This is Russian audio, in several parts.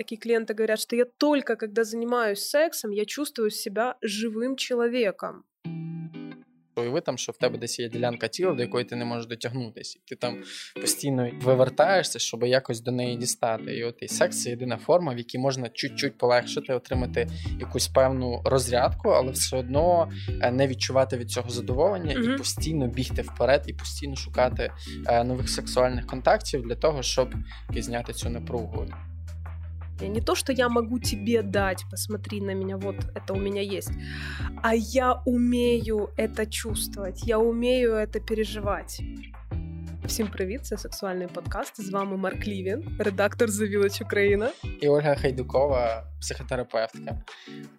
такие клиенты говорят, что я только когда занимаюсь сексом, я чувствую себя живым человеком. Уяви там, що в тебе десь є ділянка тіла, до якої ти не можеш дотягнутися, і ти там постійно вивертаєшся, щоб якось до неї дістати. І от і секс це єдина форма, в якій можна чуть-чуть полегшити, отримати якусь певну розрядку, але все одно е, не відчувати від цього задоволення mm-hmm. і постійно бігти вперед, і постійно шукати е, нових сексуальних контактів для того, щоб зняти цю напругу. Не то, что я могу тебе дать, посмотри на меня, вот это у меня есть, а я умею это чувствовать, я умею это переживать. Всім привіт, це сексуальний подкаст. З вами Марк Лівін, редактор The Village Україна. І Ольга Хайдукова, психотерапевтка.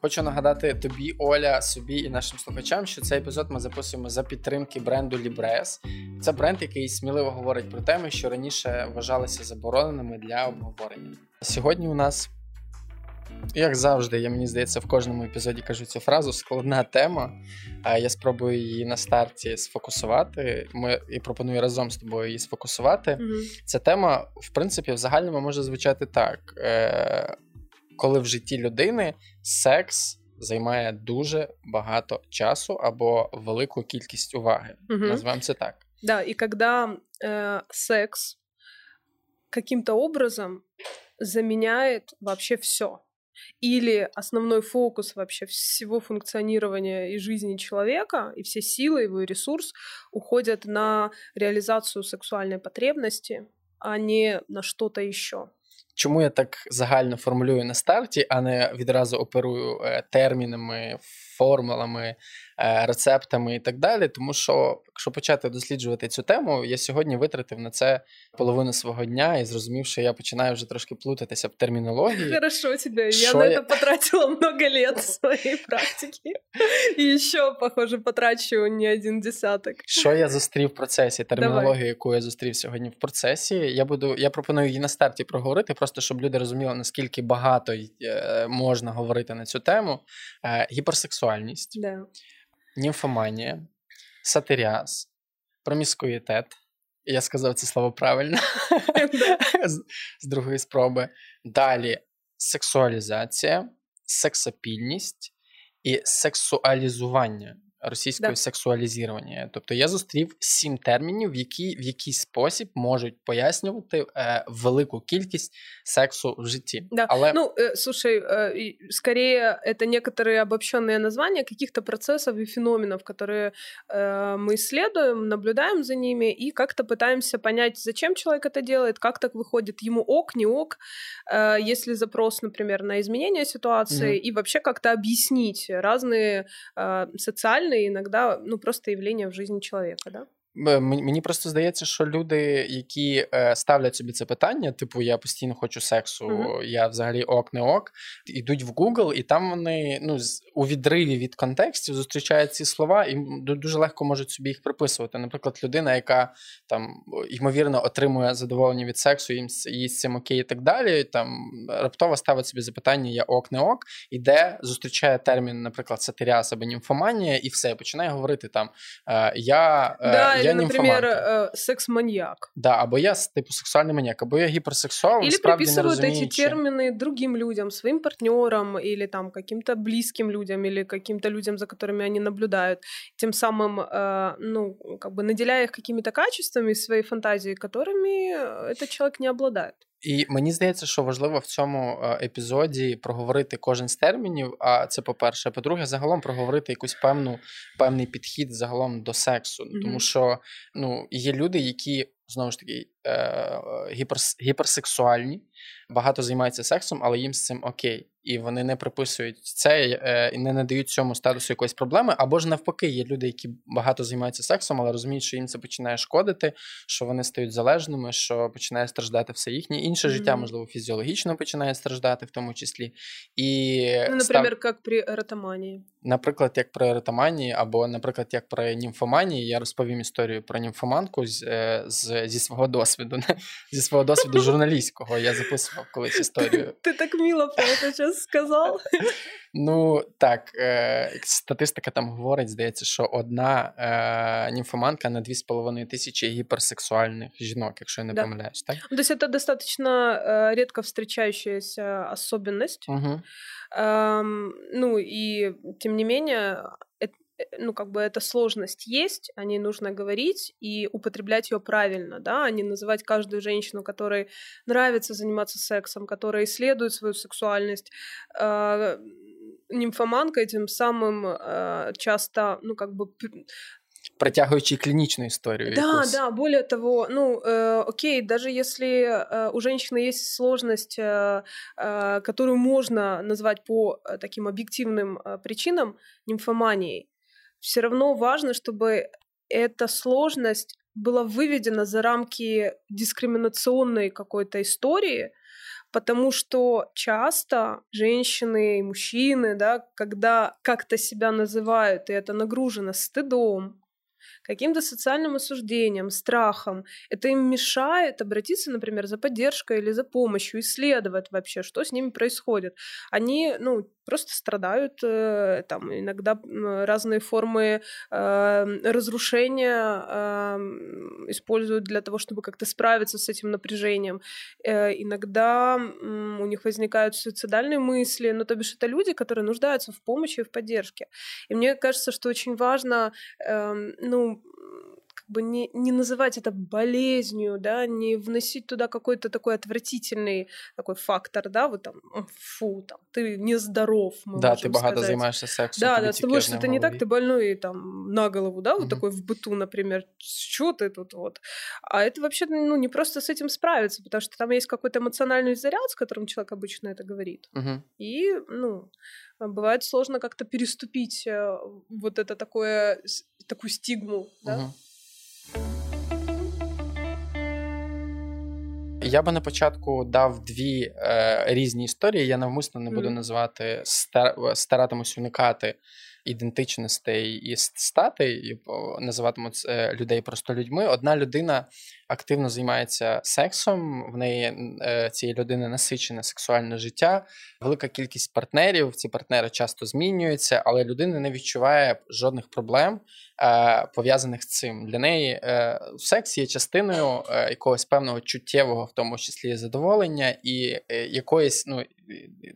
Хочу нагадати тобі, Оля, собі і нашим слухачам, що цей епізод ми записуємо за підтримки бренду Libres. Це бренд, який сміливо говорить про теми, що раніше вважалися забороненими для обговорення. Сьогодні у нас, як завжди, я мені здається, в кожному епізоді кажу цю фразу складна тема. Я спробую її на старті сфокусувати. Ми і пропоную разом з тобою її сфокусувати. Mm-hmm. Ця тема, в принципі, в загальному може звучати так: Е, коли в житті людини секс. Займає дуже багато часу або велику кількість уваги. Угу. Називаємо це так. Да, и когда э, секс каким-то образом заменяет вообще все. Или основной фокус вообще всего функционирования и жизни человека, и все силы, его ресурс уходят на реализацию сексуальной потребности, а не на что-то еще. Чому я так загально формулюю на старті, а не відразу оперую е, термінами, формулами, е, рецептами і так далі? Тому що, якщо почати досліджувати цю тему, я сьогодні витратив на це половину свого дня і зрозумів, що я починаю вже трошки плутатися в термінології. Хорошо тебе. Я на це потратила много лет своєї практики. І ще, похоже, потрачу не один десяток. Що я зустрів в процесі? Термінологію, яку я зустрів сьогодні в процесі. Я буду, я пропоную її на старті проговорити, просто щоб люди розуміли, наскільки багато е, можна говорити на цю тему. Е, гіперсексуальність, да. Німфоманія, сатиріаз, проміскуїтет. Я сказав це слово правильно з другої спроби. Далі сексуалізація, сексапільність і сексуалізування російською да. сексуалізування. Тобто я зустрів сім термінів, які в який спосіб можуть пояснювати е, велику кількість сексу в житті. Да. Але... Ну, э, слушай, э, скорее это некоторые обобщенные названия каких-то процессов и феноменов, которые э, мы исследуем, наблюдаем за ними и как-то пытаемся понять, зачем человек это делает, как так выходит, ему ок, не ок, э, если запрос, например, на изменение ситуации, mm-hmm. и вообще как-то объяснить разные э, социальные нормальное, иногда ну, просто явление в жизни человека, да? Мені просто здається, що люди, які е, ставлять собі це питання, типу я постійно хочу сексу, mm-hmm. я взагалі ок не ок, йдуть в Google, і там вони ну у відриві від контекстів зустрічають ці слова і дуже легко можуть собі їх приписувати. Наприклад, людина, яка там ймовірно отримує задоволення від сексу, їм їй з цим окей, і так далі. Там раптово ставить собі запитання: я ок не ок, іде, зустрічає термін, наприклад, сатиріаз або німфоманія, і все починає говорити там е, я. Да, я например, э, секс-маньяк. Да, або я типу сексуальний маньяк, або я гіперсексуал. Или приписывают эти термины другим людям, своим партнерам, или там каким-то близким людям, или каким-то людям, за которыми они наблюдают, тем самым, э, ну, как бы наделяя их какими-то качествами своей фантазии, которыми этот человек не обладает. І мені здається, що важливо в цьому е, епізоді проговорити кожен з термінів. А це по-перше, а по-друге, загалом проговорити якусь певну певний підхід загалом до сексу. Mm-hmm. Тому що ну, є люди, які знову ж таки е, гіперс, гіперсексуальні, багато займаються сексом, але їм з цим окей. І вони не приписують це е, і не надають цьому статусу якоїсь проблеми. Або ж навпаки, є люди, які багато займаються сексом, але розуміють, що їм це починає шкодити, що вони стають залежними, що починає страждати все їхнє інше mm-hmm. життя, можливо, фізіологічно починає страждати, в тому числі. І ну, наприклад, став... як при еротоманії. Наприклад, як про еротоманії, або, наприклад, як про німфоманії, я розповім історію про німфоманку з, е, з зі свого досвіду, зі свого досвіду журналістського. Я записував колись історію. Ти так мило про це зараз сказав. Ну так, е, статистика там говорить, здається, що одна е, німфоманка на 2,5 тисячі гіперсексуальних жінок, якщо я не Да. помиляюсь, так? То есть это достаточно э, редко встречающаяся особенность. Угу. Эм, ну и тем не менее, эт- э, ну как бы эта сложность есть, о ней нужно говорить и употреблять ее правильно, да, а не называть каждую женщину, которой нравится заниматься сексом, которая исследует свою сексуальность, э, нимфоманкой, тем самым э, часто, ну как бы п- Притягуючи клінічну історію. да, якусь. да, более того, ну, э, окей, даже если э, у женщины есть сложность, э, э, которую можно назвать по э, таким объективным э, причинам нимфоманией, все равно важно, чтобы эта сложность была выведена за рамки дискриминационной какой-то истории, потому что часто женщины и мужчины, да, когда как-то себя называют, и это нагружено стыдом, каким-то социальным осуждением, страхом. Это им мешает обратиться, например, за поддержкой или за помощью, исследовать вообще, что с ними происходит. Они, ну, просто страдают, э, там, иногда разные формы э, разрушения э, используют для того, чтобы как-то справиться с этим напряжением. Э, иногда у них возникают суицидальные мысли, ну, то бишь это люди, которые нуждаются в помощи и в поддержке. И мне кажется, что очень важно, эм, ну, бы не, не называть это болезнью, да, не вносить туда какой-то такой отвратительный такой фактор, да, вот там, м, фу, там, ты нездоров, мы Да, можем ти багато сказать. займаєшся сексом. Да, тобі да, с тільки тобой одне в что-то не так, голові. ты больной там на голову, да, вот Мгм. такой в быту, например, что ты тут вот. А это вообще, ну, не просто с этим справиться, потому что там есть какой-то эмоциональный заряд, с которым человек обычно это говорит. Мгм. И, ну, бывает сложно как-то переступить э, вот это такое, с- такую стигму, да? Мгм. Я би на початку дав дві е, різні історії. Я навмисно не буду Мгм. називати стар, старатимусь уникати ідентичностей і статей, і називатиму це людей просто людьми. Одна людина активно займається сексом. В неї е, цієї людини насичене сексуальне життя, велика кількість партнерів. Ці партнери часто змінюються, але людина не відчуває жодних проблем е, пов'язаних з цим. Для неї е, секс є частиною е, якогось певного чуттєвого, в тому числі задоволення, і е, якоїсь ну,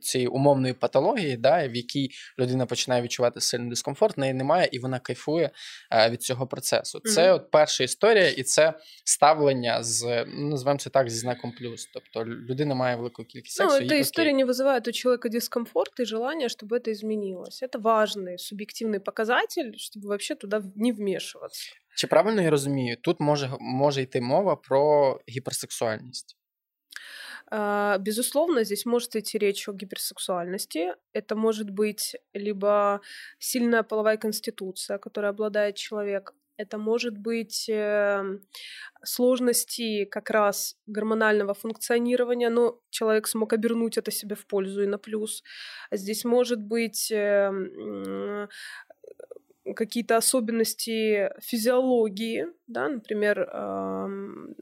цієї умовної патології, да, в якій людина починає відчувати сильний дискомфорт, в неї немає, і вона кайфує е, від цього процесу. Це Мгм. от перша історія, і це ставлення з ну, називаємо це так зі знаком плюс. Тобто людина має велику кількість Ну, сексу. эта і, история окей. не вызывает у человека дискомфорт и желание, чтобы это изменилось. Это важный субъективный показатель, чтобы вообще туда в- не вмешиваться. Чи правильно я розумію? Тут може, може йти мова про гіперсексуальність. А, Безусловно, здесь может идти речь о гиперсексуальности. Это может быть либо сильная половая конституция, которой обладает человек. это может быть э, сложности как раз гормонального функционирования, но человек смог обернуть это себе в пользу и на плюс. Здесь может быть э, м, какие-то особенности физиологии, да, например, какой-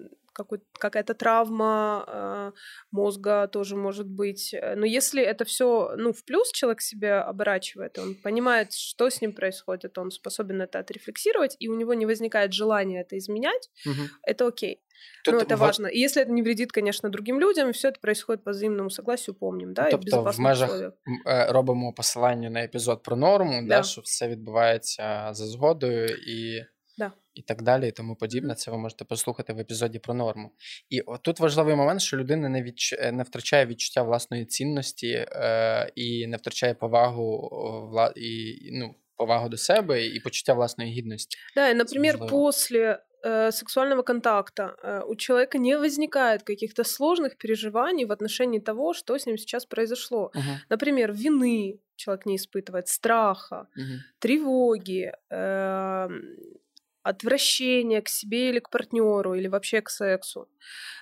какая-то травма э, мозга тоже может быть. Э, Но если это все, ну, в плюс человек себе оборачивает, он понимает, что с ним происходит, он способен это отрефлексировать, и у него не возникает желания это изменять, Угу. это окей. Тут ну, это в- важно. И если это не вредит, конечно, другим людям, все это происходит по взаимному согласию, помним, да, и в Тобто в безопасных межах условиях. м, е, робимо посилання на епізод про норму, да. Да. що все відбувається за згодою і, Да. і так далі, і тому подібне. Це ви можете послухати в епізоді про норму. І от тут важливий момент, що людина не відч... е, не втрачає відчуття власної цінності е, і не втрачає повагу о, вла... і, ну, повагу до себе і почуття власної гідності. Да, и, например, важливо. после э, сексуального контакта э, у человека не возникает каких-то сложных переживаний в отношении того, что с ним сейчас произошло. Угу. Например, вины человек не испытывает, страха, Угу. тревоги, эм, отвращение к себе или к партнеру, или вообще к сексу.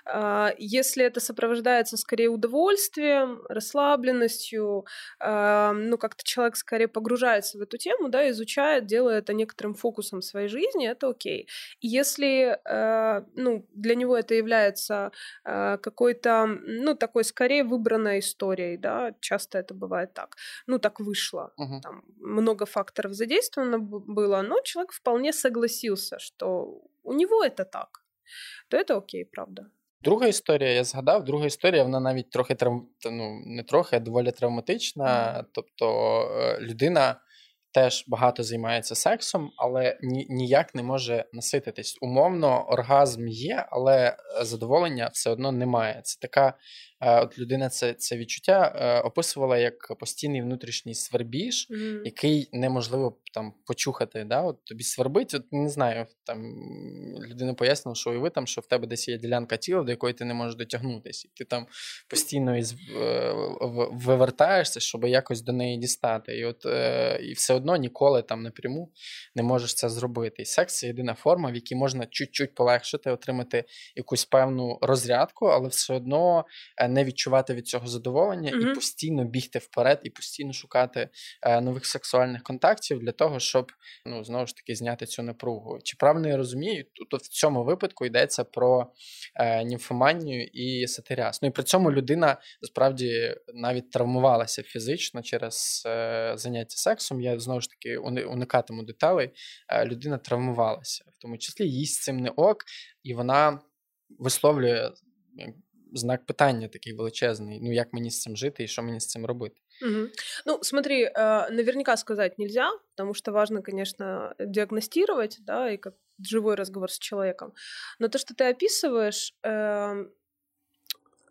А, если это сопровождается скорее удовольствием, расслабленностью, а, ну, как-то человек скорее погружается в эту тему, да, изучает, делает это некоторым фокусом своей жизни, это окей. И если, а, ну, для него это является какой-то, ну, такой скорее выбранной историей, да, часто это бывает так, ну, так вышло, uh-huh. там много факторов задействовано было, но человек вполне согласился, что у него это так, то это окей, правда. Друга історія, я згадав, друга історія, вона навіть трохи травм... ну, не трохи, а доволі травматична. Тобто е, людина теж багато займається сексом, але ні, ніяк не може насититись. Умовно, оргазм є, але задоволення все одно немає. Це така Е, от людина це це відчуття е, описувала як постійний внутрішній свербіж, mm-hmm. який неможливо там почухати. Да? От Тобі свербить, от не знаю, там людина пояснила, що уяви там, що в тебе десь є ділянка тіла, до якої ти не можеш дотягнутися. І ти там постійно із, е, вивертаєшся, щоб якось до неї дістати. І от і все одно ніколи там напряму не можеш це зробити. І секс це єдина форма, в якій можна чуть-чуть полегшити, отримати якусь певну розрядку, але все одно не відчувати від цього задоволення mm-hmm. і постійно бігти вперед, і постійно шукати е, нових сексуальних контактів для того, щоб ну знову ж таки зняти цю напругу. Чи правильно я розумію? Тут в цьому випадку йдеться про е, німфоманію і сатиряс. Ну і при цьому людина насправді навіть травмувалася фізично через е, заняття сексом. Я знову ж таки уникатиму деталей. Е, людина травмувалася, в тому числі їй з цим не ок, і вона висловлює знак питання такий величезний. Ну, як мені з цим жити і що мені з цим робити? Угу. Ну, смотри, э, наверняка сказать нельзя, потому что важно, конечно, диагностировать, да, и как живой разговор с человеком. Но то, что ты описываешь, э,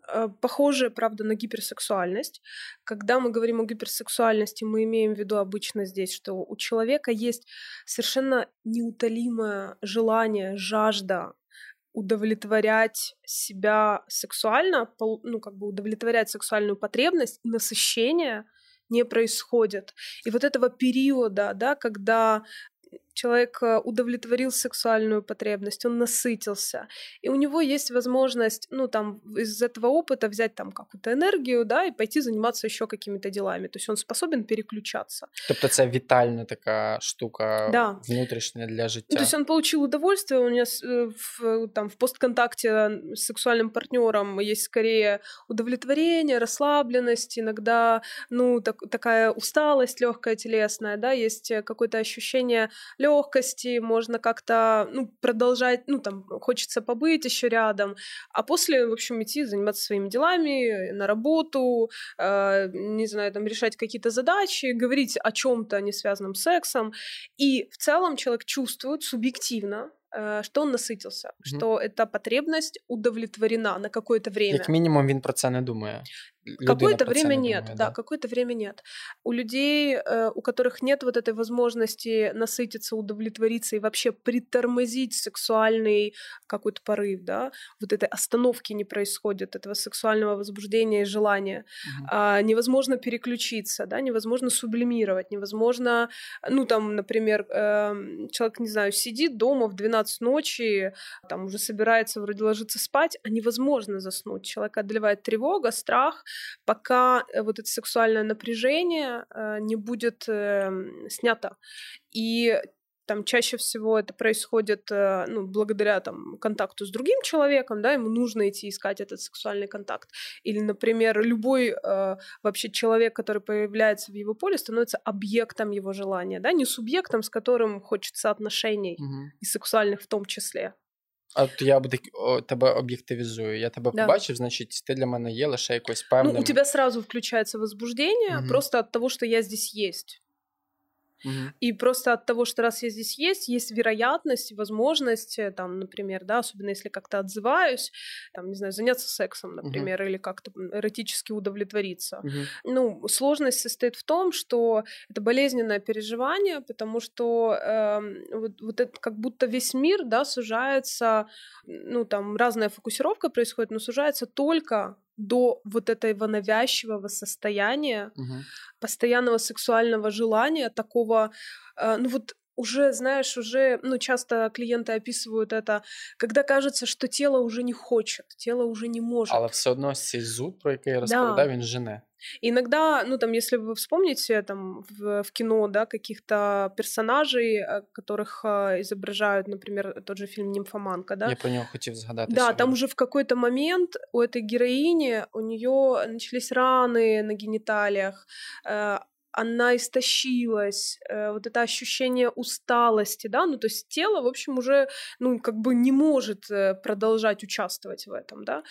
э, похоже, правда, на гиперсексуальность. Когда мы говорим о гиперсексуальности, мы имеем в виду обычно здесь, что у человека есть совершенно неутолимое желание, жажда удовлетворять себя сексуально, ну, как бы удовлетворять сексуальную потребность насыщение не происходит. И вот этого периода, да, когда человек э, удовлетворил сексуальную потребность, он насытился, и у него есть возможность, ну, там, из этого опыта взять там какую-то энергию, да, и пойти заниматься еще какими-то делами. То есть он способен переключаться. Тобто це вітальна така штука да. внутрішня для життя. Ну, то есть он получил удовольствие, у него э, в, там, в постконтакте с сексуальным партнером есть скорее удовлетворение, расслабленность, иногда, ну, так, такая усталость легкая телесная, да, есть э, какое-то ощущение легкости, можно как-то ну, продолжать, ну там хочется побыть еще рядом, а после, в общем, идти заниматься своими делами, на работу, э, не знаю, там решать какие-то задачи, говорить о чем-то не связанном с сексом, и в целом человек чувствует субъективно, Э, что он насытился, mm-hmm. что эта потребность удовлетворена на какое-то время. Как минимум, він про це не думає. Какое-то время нет, да, да, какое-то время нет. У людей, э, у которых нет вот этой возможности насытиться, удовлетвориться и вообще притормозить сексуальный какой-то порыв, да, вот этой остановки не происходит, этого сексуального возбуждения и желания. Угу. А, невозможно переключиться, да, невозможно сублимировать, невозможно, ну там, например, э, человек, не знаю, сидит дома в 12 ночи, там уже собирается вроде ложиться спать, а невозможно заснуть. Человека одолевает тревога, страх, пока э, вот это сексуальное напряжение э, не будет эм, снято. И там чаще всего это происходит э, ну, благодаря там, контакту с другим человеком, да, ему нужно идти искать этот сексуальный контакт. Или, например, любой э, вообще человек, который появляется в его поле, становится объектом его желания, да, не субъектом, с которым хочется отношений, угу. и сексуальных в том числе. А то я тебе об'єктивізую. Я тебе да. побачив, значить, ти для мене є лише якось певним... Ну, у тебя сразу включается возбуждение угу. просто от того, что я здесь есть. И просто от того, что раз я здесь есть, есть вероятность, возможность, э, там, например, да, особенно если как-то отзываюсь, там, не знаю, заняться сексом, например, угу. или как-то эротически удовлетвориться. Угу. Ну, сложность состоит в том, что это болезненное переживание, потому что э, вот, вот это как будто весь мир, да, сужается, ну, там разная фокусировка происходит, но сужается только до вот этого навязчивого состояния, угу. постоянного сексуального желания, такого, э, ну вот уже, знаешь, уже, ну, часто клиенты описывают это, когда кажется, что тело уже не хочет, тело уже не может. Але все одно цей зуд, про який я розповідав, Да. він жене. Иногда, ну там, если вы вспомните там в, в кино, да, каких-то персонажей, э, которых э, изображают, например, тот же фильм «Нимфоманка», да, Я про нього хотів згадати. да, там сьогодні. уже в какой-то момент у этой героини, у нее начались раны на гениталиях, э, она истощилась, э, вот это ощущение усталости, да, ну то есть тело, в общем, уже, ну, как бы не может э, продолжать участвовать в этом, да,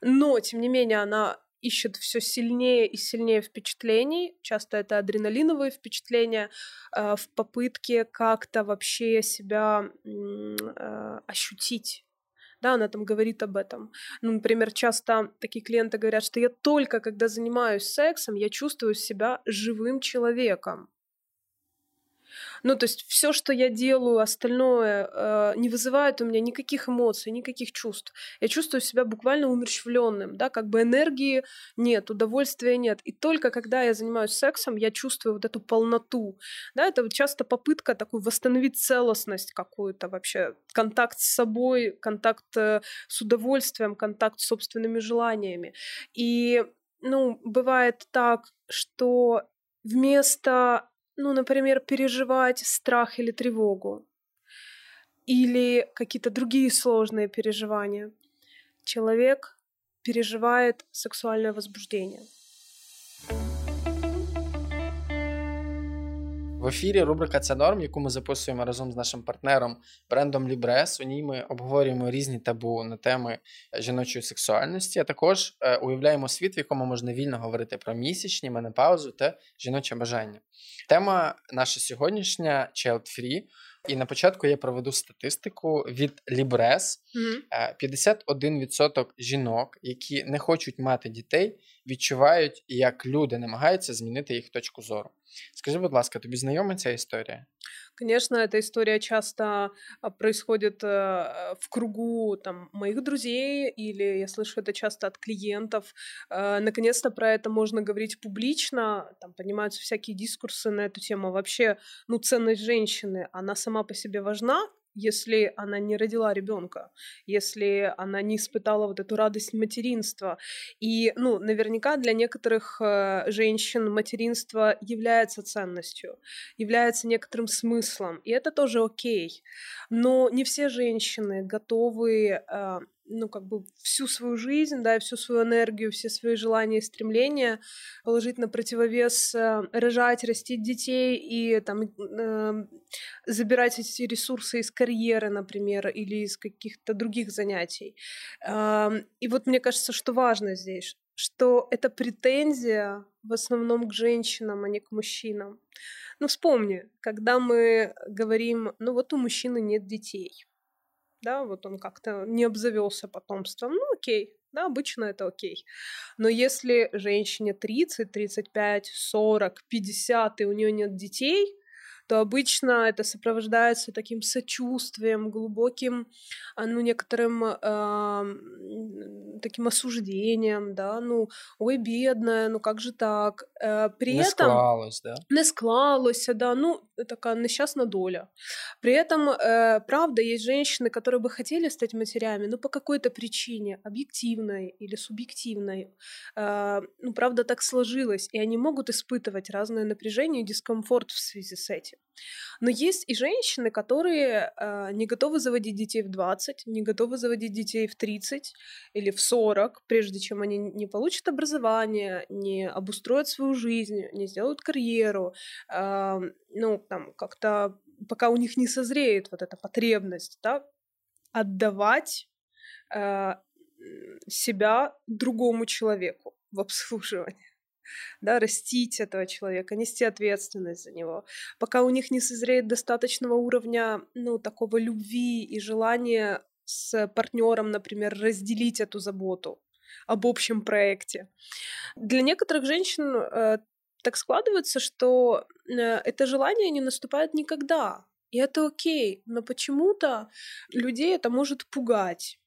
но, тем не менее, она ищет все сильнее и сильнее впечатлений, часто это адреналиновые впечатления, э, в попытке как-то вообще себя ощутить. Да, она там говорит об этом. Ну, например, часто такие клиенты говорят, что я только когда занимаюсь сексом, я чувствую себя живым человеком. Ну, то есть все, что я делаю, остальное э, не вызывает у меня никаких эмоций, никаких чувств. Я чувствую себя буквально умерщвленным, да, как бы энергии нет, удовольствия нет. И только когда я занимаюсь сексом, я чувствую вот эту полноту. Да, это вот часто попытка такой восстановить целостность какую-то вообще, контакт с собой, контакт э, с удовольствием, контакт с собственными желаниями. И, ну, бывает так, что вместо ну, например, переживать страх или тревогу, или какие-то другие сложные переживания, человек переживает сексуальное возбуждение. В ефірі рубрика Це норм, яку ми записуємо разом з нашим партнером брендом Libres. У ній ми обговорюємо різні табу на теми жіночої сексуальності, а також е, уявляємо світ, в якому можна вільно говорити про місячні, менопаузу та жіноче бажання. Тема наша сьогоднішня child free. І на початку я проведу статистику від. Мгм. Е, 51% жінок, які не хочуть мати дітей, відчувають, як люди намагаються змінити їх точку зору. Скажи, будь ласка, тобі знайома ця історія? Конечно, эта история часто а, происходит э, в кругу там, моих друзей, или я слышу это часто от клиентов. Э, Наконец-то про это можно говорить публично, там поднимаются всякие дискурсы на эту тему. Вообще, ну, ценность женщины, она сама по себе важна, если она не родила ребенка, если она не испытала вот эту радость материнства. И, ну, наверняка для некоторых э, женщин материнство является ценностью является некоторым смыслом, и это тоже окей. Но не все женщины готовы, э, ну, как бы всю свою жизнь, да, и всю свою энергию, все свои желания и стремления положить на противовес э, рожать, растить детей и там э, забирать эти ресурсы из карьеры, например, или из каких-то других занятий. Эм, И вот мне кажется, что важно здесь, что это претензия в основном к женщинам, а не к мужчинам. Ну, вспомни, когда мы говорим, ну вот у мужчины нет детей, да, вот он как-то не обзавелся потомством, ну окей, да, обычно это окей. Но если женщине 30, 35, 40, 50, и у нее нет детей, то обычно это сопровождается таким сочувствием, глубоким, а, ну, некоторым ам, таким осуждением, да, ну, ой, бедная, ну как же так? Э, При не этом склалось, да? не склалося, да, ну, такая несчастная доля. При этом, э, правда, есть женщины, которые бы хотели стать матерями, но по какой-то причине, объективной или субъективной, э, ну, правда, так сложилось, и они могут испытывать разное напряжение и дискомфорт в связи с этим. Но есть и женщины, которые э, не готовы заводить детей в 20, не готовы заводить детей в 30 или в 40, прежде чем они не получат образование, не обустроят свою жизнь, не сделают карьеру, а, ну, там, как-то пока у них не созреет вот эта потребность, да, отдавать э, себя другому человеку в обслуживании да, растить этого человека, нести ответственность за него, пока у них не созреет достаточного уровня, ну, такого любви и желания с партнером, например, разделить эту заботу об общем проекте. Для некоторых женщин э, так складывается, что э, это желание не наступает никогда. И это окей, но почему-то людей это может пугать.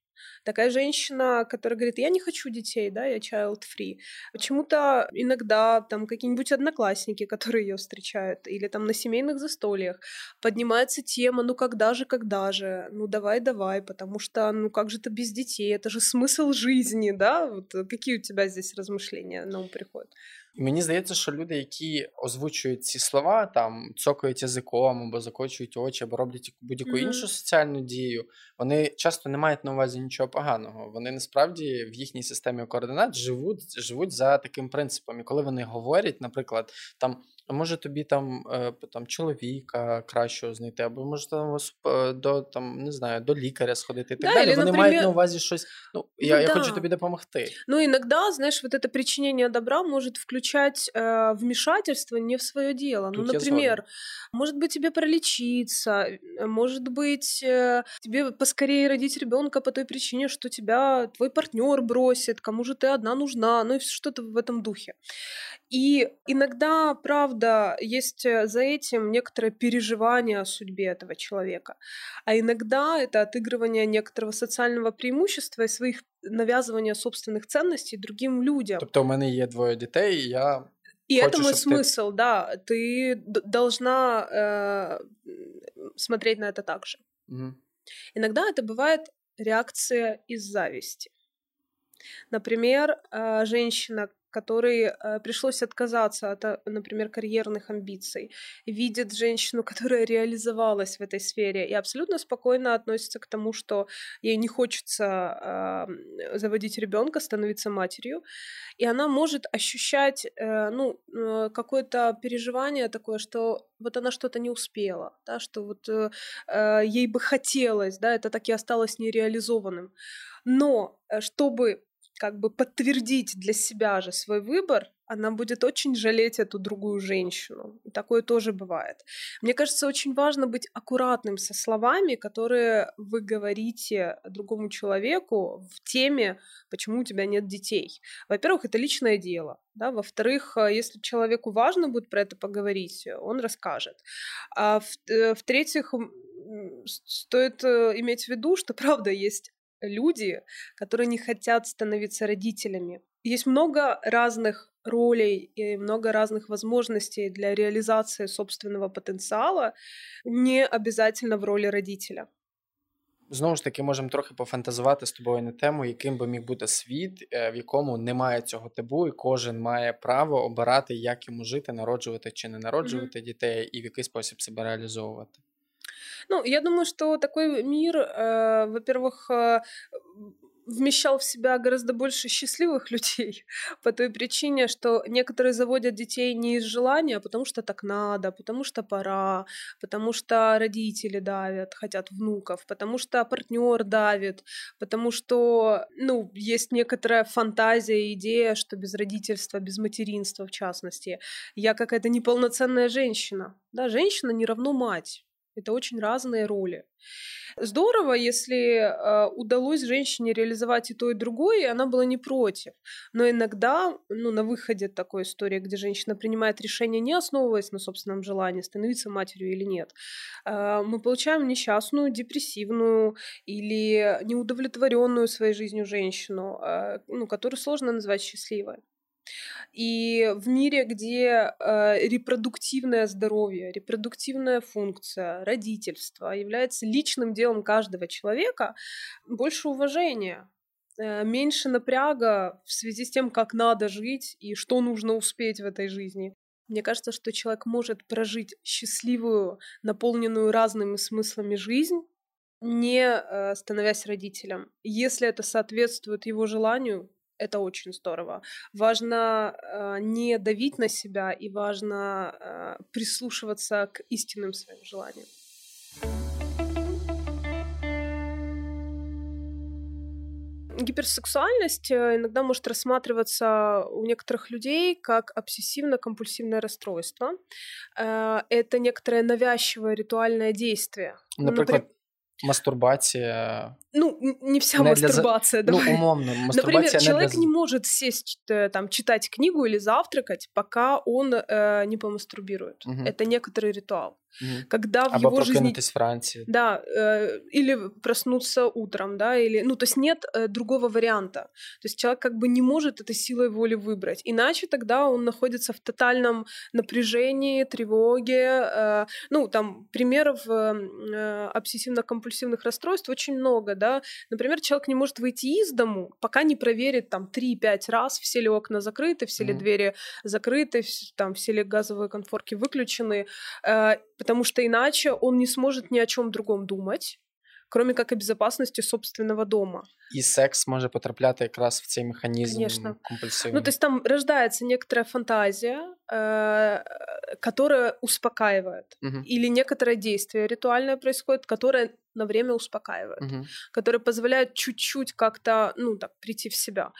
Такая женщина, которая говорит, я не хочу детей, да, я child free. Почему-то иногда там какие-нибудь одноклассники, которые ее встречают, или там на семейных застольях поднимается тема, ну когда же, когда же, ну давай, давай, потому что, ну как же ты без детей, это же смысл жизни, да, вот какие у тебя здесь размышления на ум приходят? Мені здається, що люди, які озвучують ці слова, там цокають язиком або закочують очі, або роблять будь-яку mm-hmm. іншу соціальну дію, вони часто не мають на увазі нічого поганого. Вони насправді в їхній системі координат живуть живуть за таким принципом. І коли вони говорять, наприклад, там а може тобі там е, там чоловіка кращого знайти, або може там е, до там не знаю, до лікаря сходити. І так да, далі. Вони например... мають на увазі щось. Ну, я ну, я да. хочу тобі допомогти. Ну, иногда, знаешь, вот это причинение добра может включать э, вмешательство не в свое дело. Ну, Тут ну, например, может быть, тебе пролечиться, может быть, э, тебе поскорее родить ребенка по той причине, что тебя твой партнер бросит, кому же ты одна нужна, ну и что-то в этом духе. И иногда, правда, есть э, за этим некоторое переживание о судьбе этого человека. А иногда это отыгрывание некоторого социального преимущества и своих навязывания собственных ценностей другим людям. Тобто у мене є двоє дітей, і я и Хочешь, это мой смысл, ты... да. Ты должна э, смотреть на это так же. Угу. Иногда это бывает реакция из зависти. Например, э, женщина, которой э, пришлось отказаться от, э, например, карьерных амбиций, видит женщину, которая реализовалась в этой сфере и абсолютно спокойно относится к тому, что ей не хочется э, заводить ребенка, становиться матерью, и она может ощущать, э, ну, э, какое-то переживание такое, что вот она что-то не успела, да, что вот э, э ей бы хотелось, да, это так и осталось нереализованным. Но э, чтобы как бы подтвердить для себя же свой выбор, она будет очень жалеть эту другую женщину. такое тоже бывает. Мне кажется, очень важно быть аккуратным со словами, которые вы говорите другому человеку в теме, почему у тебя нет детей. Во-первых, это личное дело. Да? Во-вторых, если человеку важно будет про это поговорить, он расскажет. А в- в-третьих, стоит э, иметь в виду, что правда есть люди, которые не хотят становиться родителями. Есть много разных ролей и много разных возможностей для реализации собственного потенциала, не обязательно в роли родителя. Знову ж таки, можемо трохи пофантазувати з тобою на тему, яким би міг бути світ, в якому немає цього табу, і кожен має право обирати, як йому жити, народжувати чи не народжувати mm-hmm. дітей, і в який спосіб себе реалізовувати. Ну, я думаю, что такой мир, э, во-первых, э, вмещал в себя гораздо больше счастливых людей по той причине, что некоторые заводят детей не из желания, а потому что так надо, потому что пора, потому что родители давят, хотят внуков, потому что партнер давит, потому что, ну, есть некоторая фантазия, идея, что без родительства, без материнства, в частности, я какая-то неполноценная женщина. Да, женщина не равно мать. Это очень разные роли. Здорово, если э, удалось женщине реализовать и то, и другое, и она была не против. Но иногда, ну, на выходе такой истории, где женщина принимает решение, не основываясь на собственном желании, становиться матерью или нет, э, мы получаем несчастную, депрессивную или неудовлетворенную своей жизнью женщину, э, ну, которую сложно назвать счастливой. И в мире, где э, репродуктивное здоровье, репродуктивная функция, родительство является личным делом каждого человека, больше уважения, э, меньше напряга в связи с тем, как надо жить и что нужно успеть в этой жизни. Мне кажется, что человек может прожить счастливую, наполненную разными смыслами жизнь, не э, становясь родителем. Если это соответствует его желанию, это очень здорово. Важно э, не давить на себя и важно э, прислушиваться к истинным своим желаниям. Гиперсексуальность э, иногда может рассматриваться у некоторых людей как обсессивно-компульсивное расстройство. Э, это некоторое навязчивое ритуальное действие. Например, Например мастурбация ну, не вся не мастурбация. Для... Ну, умовно, мастурбация Например, человек не, для... не может сесть, э, там, читать книгу или завтракать, пока он э, не помастурбирует. Угу. Это некоторый ритуал. Угу. Когда в Або его жизни... в Франции. Да, э, или проснуться утром, да, или... Ну, то есть нет э, другого варианта. То есть человек как бы не может это силой воли выбрать. Иначе тогда он находится в тотальном напряжении, тревоге. Э, ну, там, примеров э, э обсессивно-компульсивных расстройств очень много, да. Например, человек не может выйти из дому, пока не проверит там 3-5 раз, все ли окна закрыты, все ли mm. двери закрыты, там, все ли газовые конфорки выключены, э, потому что иначе он не сможет ни о чем другом думать, кроме как о безопасности собственного дома. І секс може потрапляти якраз в цей механізм Конечно. компульсивный. Ну, то есть там рождается некоторая фантазия, э, которая успокаивает. Угу. Или некоторое действие ритуальное происходит, которое на время успокаивает, угу. которые позволяют чуть-чуть как-то, ну, так, прийти в себя.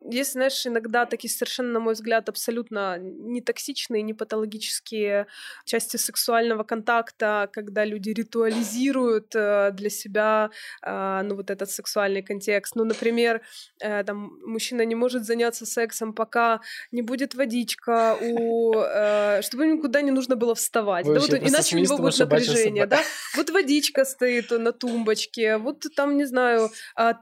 Угу. Есть, знаешь, иногда такие совершенно, на мой взгляд, абсолютно не токсичные, не патологические части сексуального контакта, когда люди ритуализируют э, для себя, э, ну, вот этот сексуальный контекст. Ну, например, э, там, мужчина не может заняться сексом, пока не будет водичка у... Чтобы никуда не нужно было вставать. да, вот, иначе у него будет напряжение, да? Вот водичка стоит, на тумбочке, вот там, не знаю, а,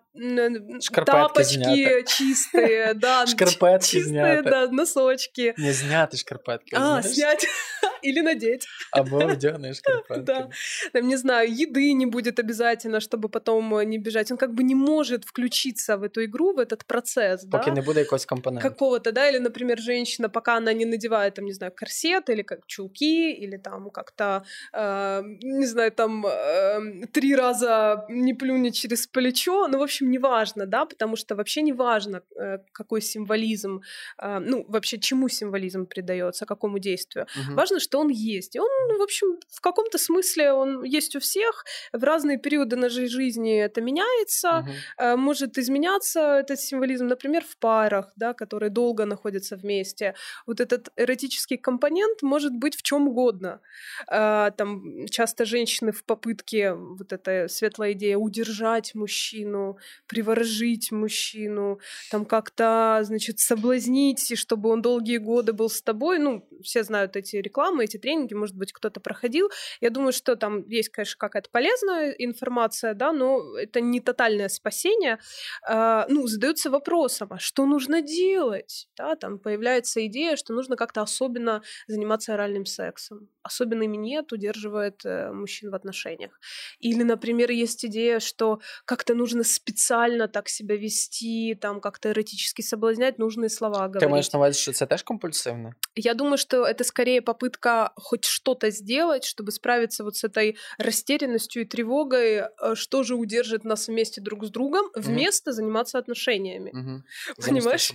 тапочки чистые, да, шкарпетки чистые, да, носочки. Не зняты шкарпетки. А, снять или надеть. Або одёгнные шкарпетки. Да. Там, не знаю, еды не будет обязательно, чтобы потом э, не бежать. Он как бы не может включиться в эту игру, в этот процесс, Поки да? не буде якогось компонента. Какого-то, да, или, например, женщина, пока она не надевает, там, не знаю, корсет или как чулки, или там как-то, э, не знаю, там э, три раза не плюнет через плечо, ну, в общем, неважно, да, потому что вообще не важно, э, какой символизм, э, ну, вообще чему символизм придается, какому действию. Угу. Важно, что он есть. И он, в общем, в каком-то смысле он есть у всех. В разные периоды нашей жизни это меняется, угу. может изменяться этот символизм, например, в парах, да, которые долго находятся вместе. Вот этот эротический компонент может быть в чем угодно. Там часто женщины в попытке вот эта светлая идея удержать мужчину, приворожить мужчину, там как-то, значит, соблазнить, чтобы он долгие годы был с тобой. Ну, все знают эти рекламы, эти тренинги, может быть, кто-то проходил. Я думаю, что там есть, конечно, какая-то полезная информация, да, но это не тотальное спасение. А, ну, задаются вопросом, а что нужно делать? Да, там появляется идея, что нужно как-то особенно заниматься оральным сексом. Особенный минет удерживает э, мужчин в отношениях. Или, например, есть идея, что как-то нужно специально так себя вести, там как-то эротически соблазнять, нужные слова говорить. Ты маешь на увазі, що це теж компульсивно? Я думаю, что это скорее попытка хоть что-то сделать, чтобы справиться вот с этой растерянностью и тревогой, э, что же удержит нас вместе друг с другом, вместо mm-hmm. заниматься отношениями. Mm-hmm. Понимаешь?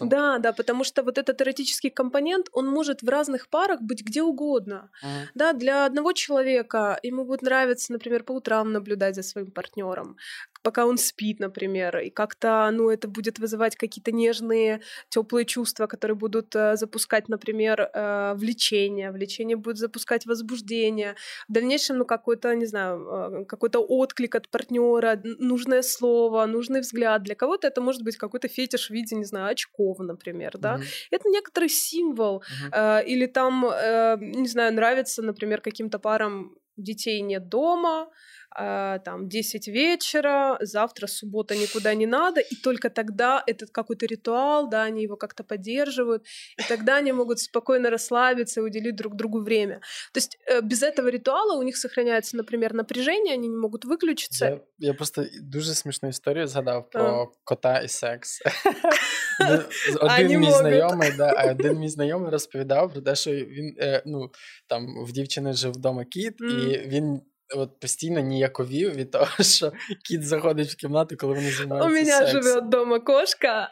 Да, да, потому что вот этот эротический компонент, он может в разных парах быть где угодно. Mm-hmm. Да, для одного человека ему будет нравиться, например, по утрам наблюдать за своим партнером, пока он спит, например, и как-то, ну, это будет вызывать какие-то нежные, теплые чувства, которые будут э, запускать, например, э, влечение, влечение будет запускать возбуждение, в дальнейшем, ну, какой-то, не знаю, э, какой-то отклик от партнера, нужное слово, нужный взгляд. Для кого-то это может быть какой-то фетиш в виде, не знаю, очков, например, да. Mm-hmm. Это некоторый символ, mm-hmm. э, или там, э, не знаю, нравится, например, каким-то парам детей нет дома, там 10 вечера, завтра суббота никуда не надо, и только тогда этот какой-то ритуал, да, они его как-то поддерживают, и тогда они могут спокойно расслабиться и уделить друг другу время. То есть э, без этого ритуала у них сохраняется, например, напряжение, они не могут выключиться. Я, я просто дуже смішну історію згадав про а. кота і секс. Один мій знайомий, да, а один мій знайомий розповідав про те, що він ну там в дівчини жив вдома кіт, і він от постійно ніяковів від того, що кіт заходить в кімнату, коли вони займаються У мене живе вдома кошка.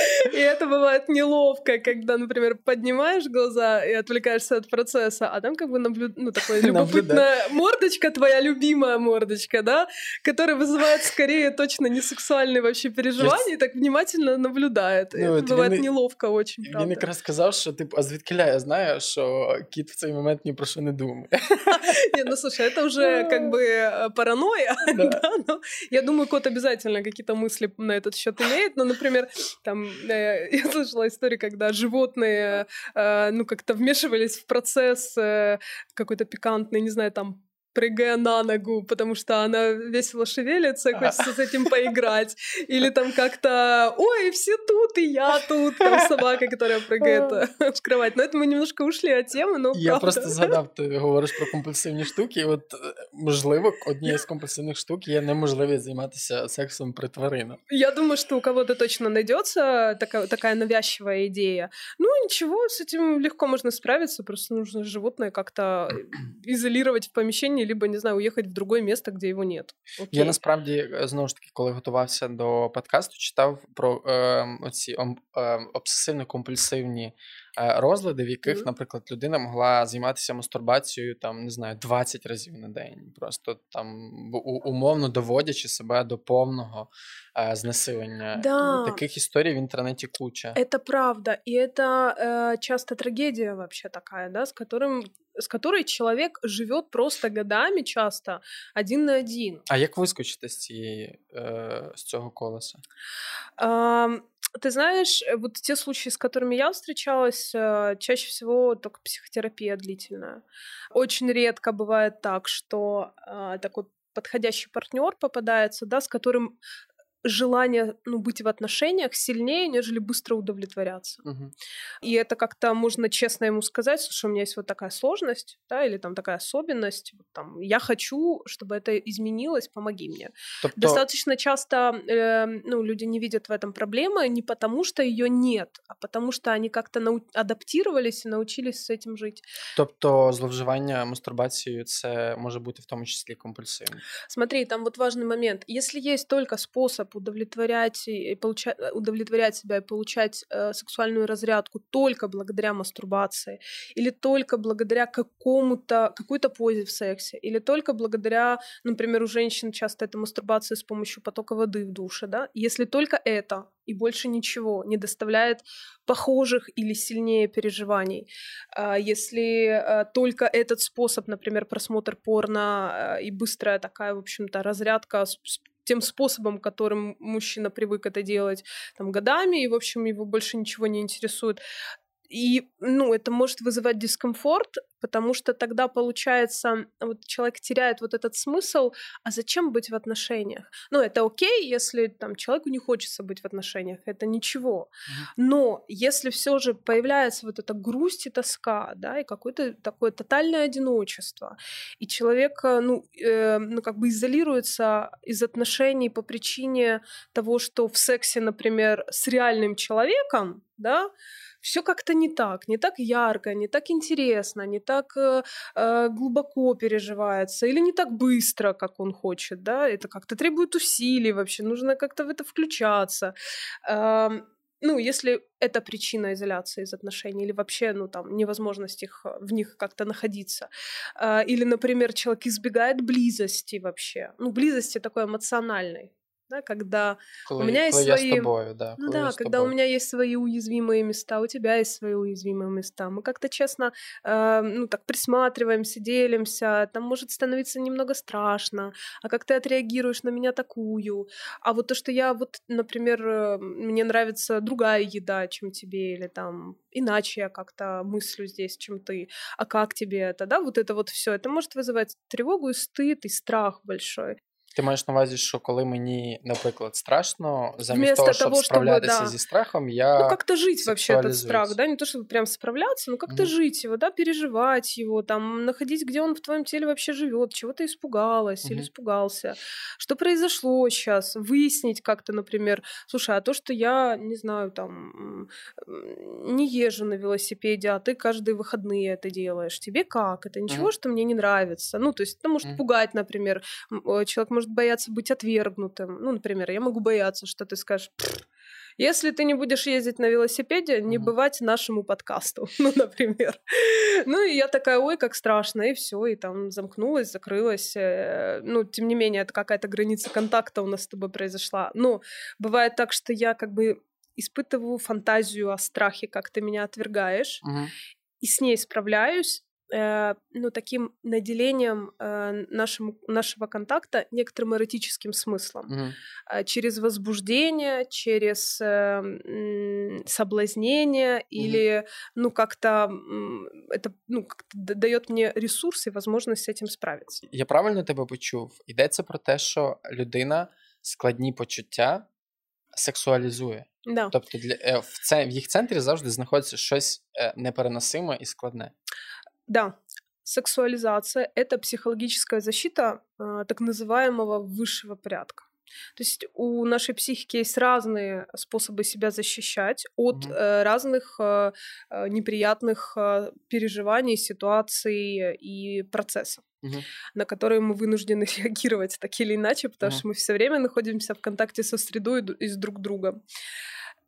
И это бывает неловко, когда, например, поднимаешь глаза и отвлекаешься от процесса, а там как бы наблюд... ну, такое любопытная мордочка, твоя любимая мордочка, да, которая вызывает скорее точно не сексуальные вообще переживания, и так внимательно наблюдает. Ну, это бывает він, неловко очень, правда. Він якраз сказав, що, типу, а звідкиля я знаю, що кіт в цей момент ні про що не думає. Не, ну слушай, это уже как бы э, паранойя, да. но я думаю, кот обязательно какие-то мысли на этот счет имеет, но, например, там, э, я слышала историю, когда животные, э, ну, как-то вмешивались в процесс какой-то пикантный, не знаю, там, прыгая на ногу, потому что она весело шевелится, хочется с этим поиграть. Или там как-то, ой, все тут, и я тут, там собака, которая прыгает в кровать. Но это мы немножко ушли от темы, но Я правда. просто згадав, ти говориш про компульсивні штуки, і от, можливо, однією з компульсивних штук є неможливість займатися сексом при тваринах. Я думаю, что у кого-то точно найдется такая, такая навязчивая идея. Ну, ничего, с этим легко можно справиться, просто нужно животное как-то изолировать в помещении помещении, либо, не знаю, уехать в другое место, где его нет. Окей. Я насправді знову ж таки, коли готувався до подкасту, читав про е, оці е, обсесивно-компульсивні е, розлади, в яких, mm-hmm. наприклад, людина могла займатися мастурбацією там, не знаю, 20 разів на день, просто там умовно доводячи себе до повного э, знесилення. Да. Таких історій в інтернеті куча. Это правда, и это э, часто трагедия вообще такая, да, с которым с которой человек живет просто годами часто один на один. А як вискочити з цієї э, з цього колеса? Um, Ты знаешь, э, вот те случаи, с которыми я встречалась, э, чаще всего только психотерапия длительная. Очень редко бывает так, что э, такой подходящий партнер попадается, да, с которым желание ну, быть в отношениях сильнее, нежели быстро удовлетворяться. Угу. И это как-то можно честно ему сказать, что у меня есть вот такая сложность, да, или там такая особенность, вот, там, я хочу, чтобы это изменилось, помоги мне. Тобто... Достаточно часто э, ну, люди не видят в этом проблемы не потому, что ее нет, а потому что они как-то нау... адаптировались и научились с этим жить. Тобто зловживання мастурбацією це може бути в тому числі компульсивним. Смотри, там вот важный момент. Если есть только способ способ удовлетворять, и получать, э, удовлетворять себя и получать э, сексуальную разрядку только благодаря мастурбации, или только благодаря какому-то, какой-то позе в сексе, или только благодаря, например, у женщин часто это мастурбация с помощью потока воды в душе, да, если только это и больше ничего не доставляет похожих или сильнее переживаний. А если э, только этот способ, например, просмотр порно э, и быстрая такая, в общем-то, разрядка тем способом, которым мужчина привык это делать там, годами, и, в общем, его больше ничего не интересует. И, ну, это может вызывать дискомфорт, потому что тогда получается, вот человек теряет вот этот смысл, а зачем быть в отношениях? Ну, это окей, если там человеку не хочется быть в отношениях, это ничего. Но если все же появляется вот эта грусть и тоска, да, и какое-то такое тотальное одиночество, и человек, э, ну, э, ну, как бы изолируется из отношений по причине того, что в сексе, например, с реальным человеком, да, все как-то не так, не так ярко, не так интересно, не так э, э, глубоко переживается или не так быстро, как он хочет, да, это как-то требует усилий вообще, нужно как-то в это включаться. Э, ну, если это причина изоляции из отношений или вообще, ну, там, невозможность их, в них как-то находиться. Э, или, например, человек избегает близости вообще, ну, близости такой эмоциональной, да, когда коли, у меня есть свои... Тобой, да, ну да, когда у меня есть свои уязвимые места, у тебя есть свои уязвимые места. Мы как-то честно, э, ну так присматриваемся, делимся. Там может становиться немного страшно. А как ты отреагируешь на меня такую? А вот то, что я вот, например, э, мне нравится другая еда, чем тебе, или там иначе я как-то мыслю здесь, чем ты. А как тебе это, да? Вот это вот все, это может вызывать тревогу и стыд, и страх большой. Ти маєш на увазі, що коли мені, наприклад, страшно, замість Вместо того, щоб того, справлятися чтобы, да. зі страхом, я Ну, как-то жить вообще этот страх, да, не то, чтобы прям справляться, но как-то mm. жить его, да, переживать его, там, находить, где он в твоем теле вообще живет, чего ты испугалась mm-hmm. или испугался, что произошло сейчас, выяснить как-то, например, слушай, а то, что я, не знаю, там, не езжу на велосипеде, а ты каждые выходные это делаешь, тебе как? Это ничего, mm-hmm. что мне не нравится? Ну, то есть это может mm-hmm. пугать, например, человек может бояться быть отвергнутым. Ну, например, я могу бояться, что ты скажешь, Если ты не будешь ездить на велосипеде, не бывать нашему подкасту, ну, например. Ну, и я такая, ой, как страшно, и все, и там замкнулась, закрылась. Э, ну, тем не менее, это какая-то граница контакта у нас с тобой произошла. Но бывает так, что я как бы испытываю фантазию о страхе, как ты меня отвергаешь, Мгм. и с ней справляюсь, э, ну, таким наделением э, нашему, нашего контакта некоторым эротическим смыслом. Мгм. Э, через возбуждение, через э, м, соблазнение или, ну, как-то м, это, ну, как-то д- дает мне ресурс и возможность с этим справиться. Я правильно тебе почув? Йдеться про те, що людина складні почуття сексуалізує. Да. Тобто для, е, в, це, в їх центрі завжди знаходиться щось е, непереносиме і складне. Да, сексуализация — это психологическая защита э, так называемого высшего порядка. То есть у нашей психики есть разные способы себя защищать от Мгм. э, разных э, неприятных э, переживаний, ситуаций и процессов, Мгм. на которые мы вынуждены реагировать так или иначе, потому Мгм. что мы все время находимся в контакте со средой и с друг другом.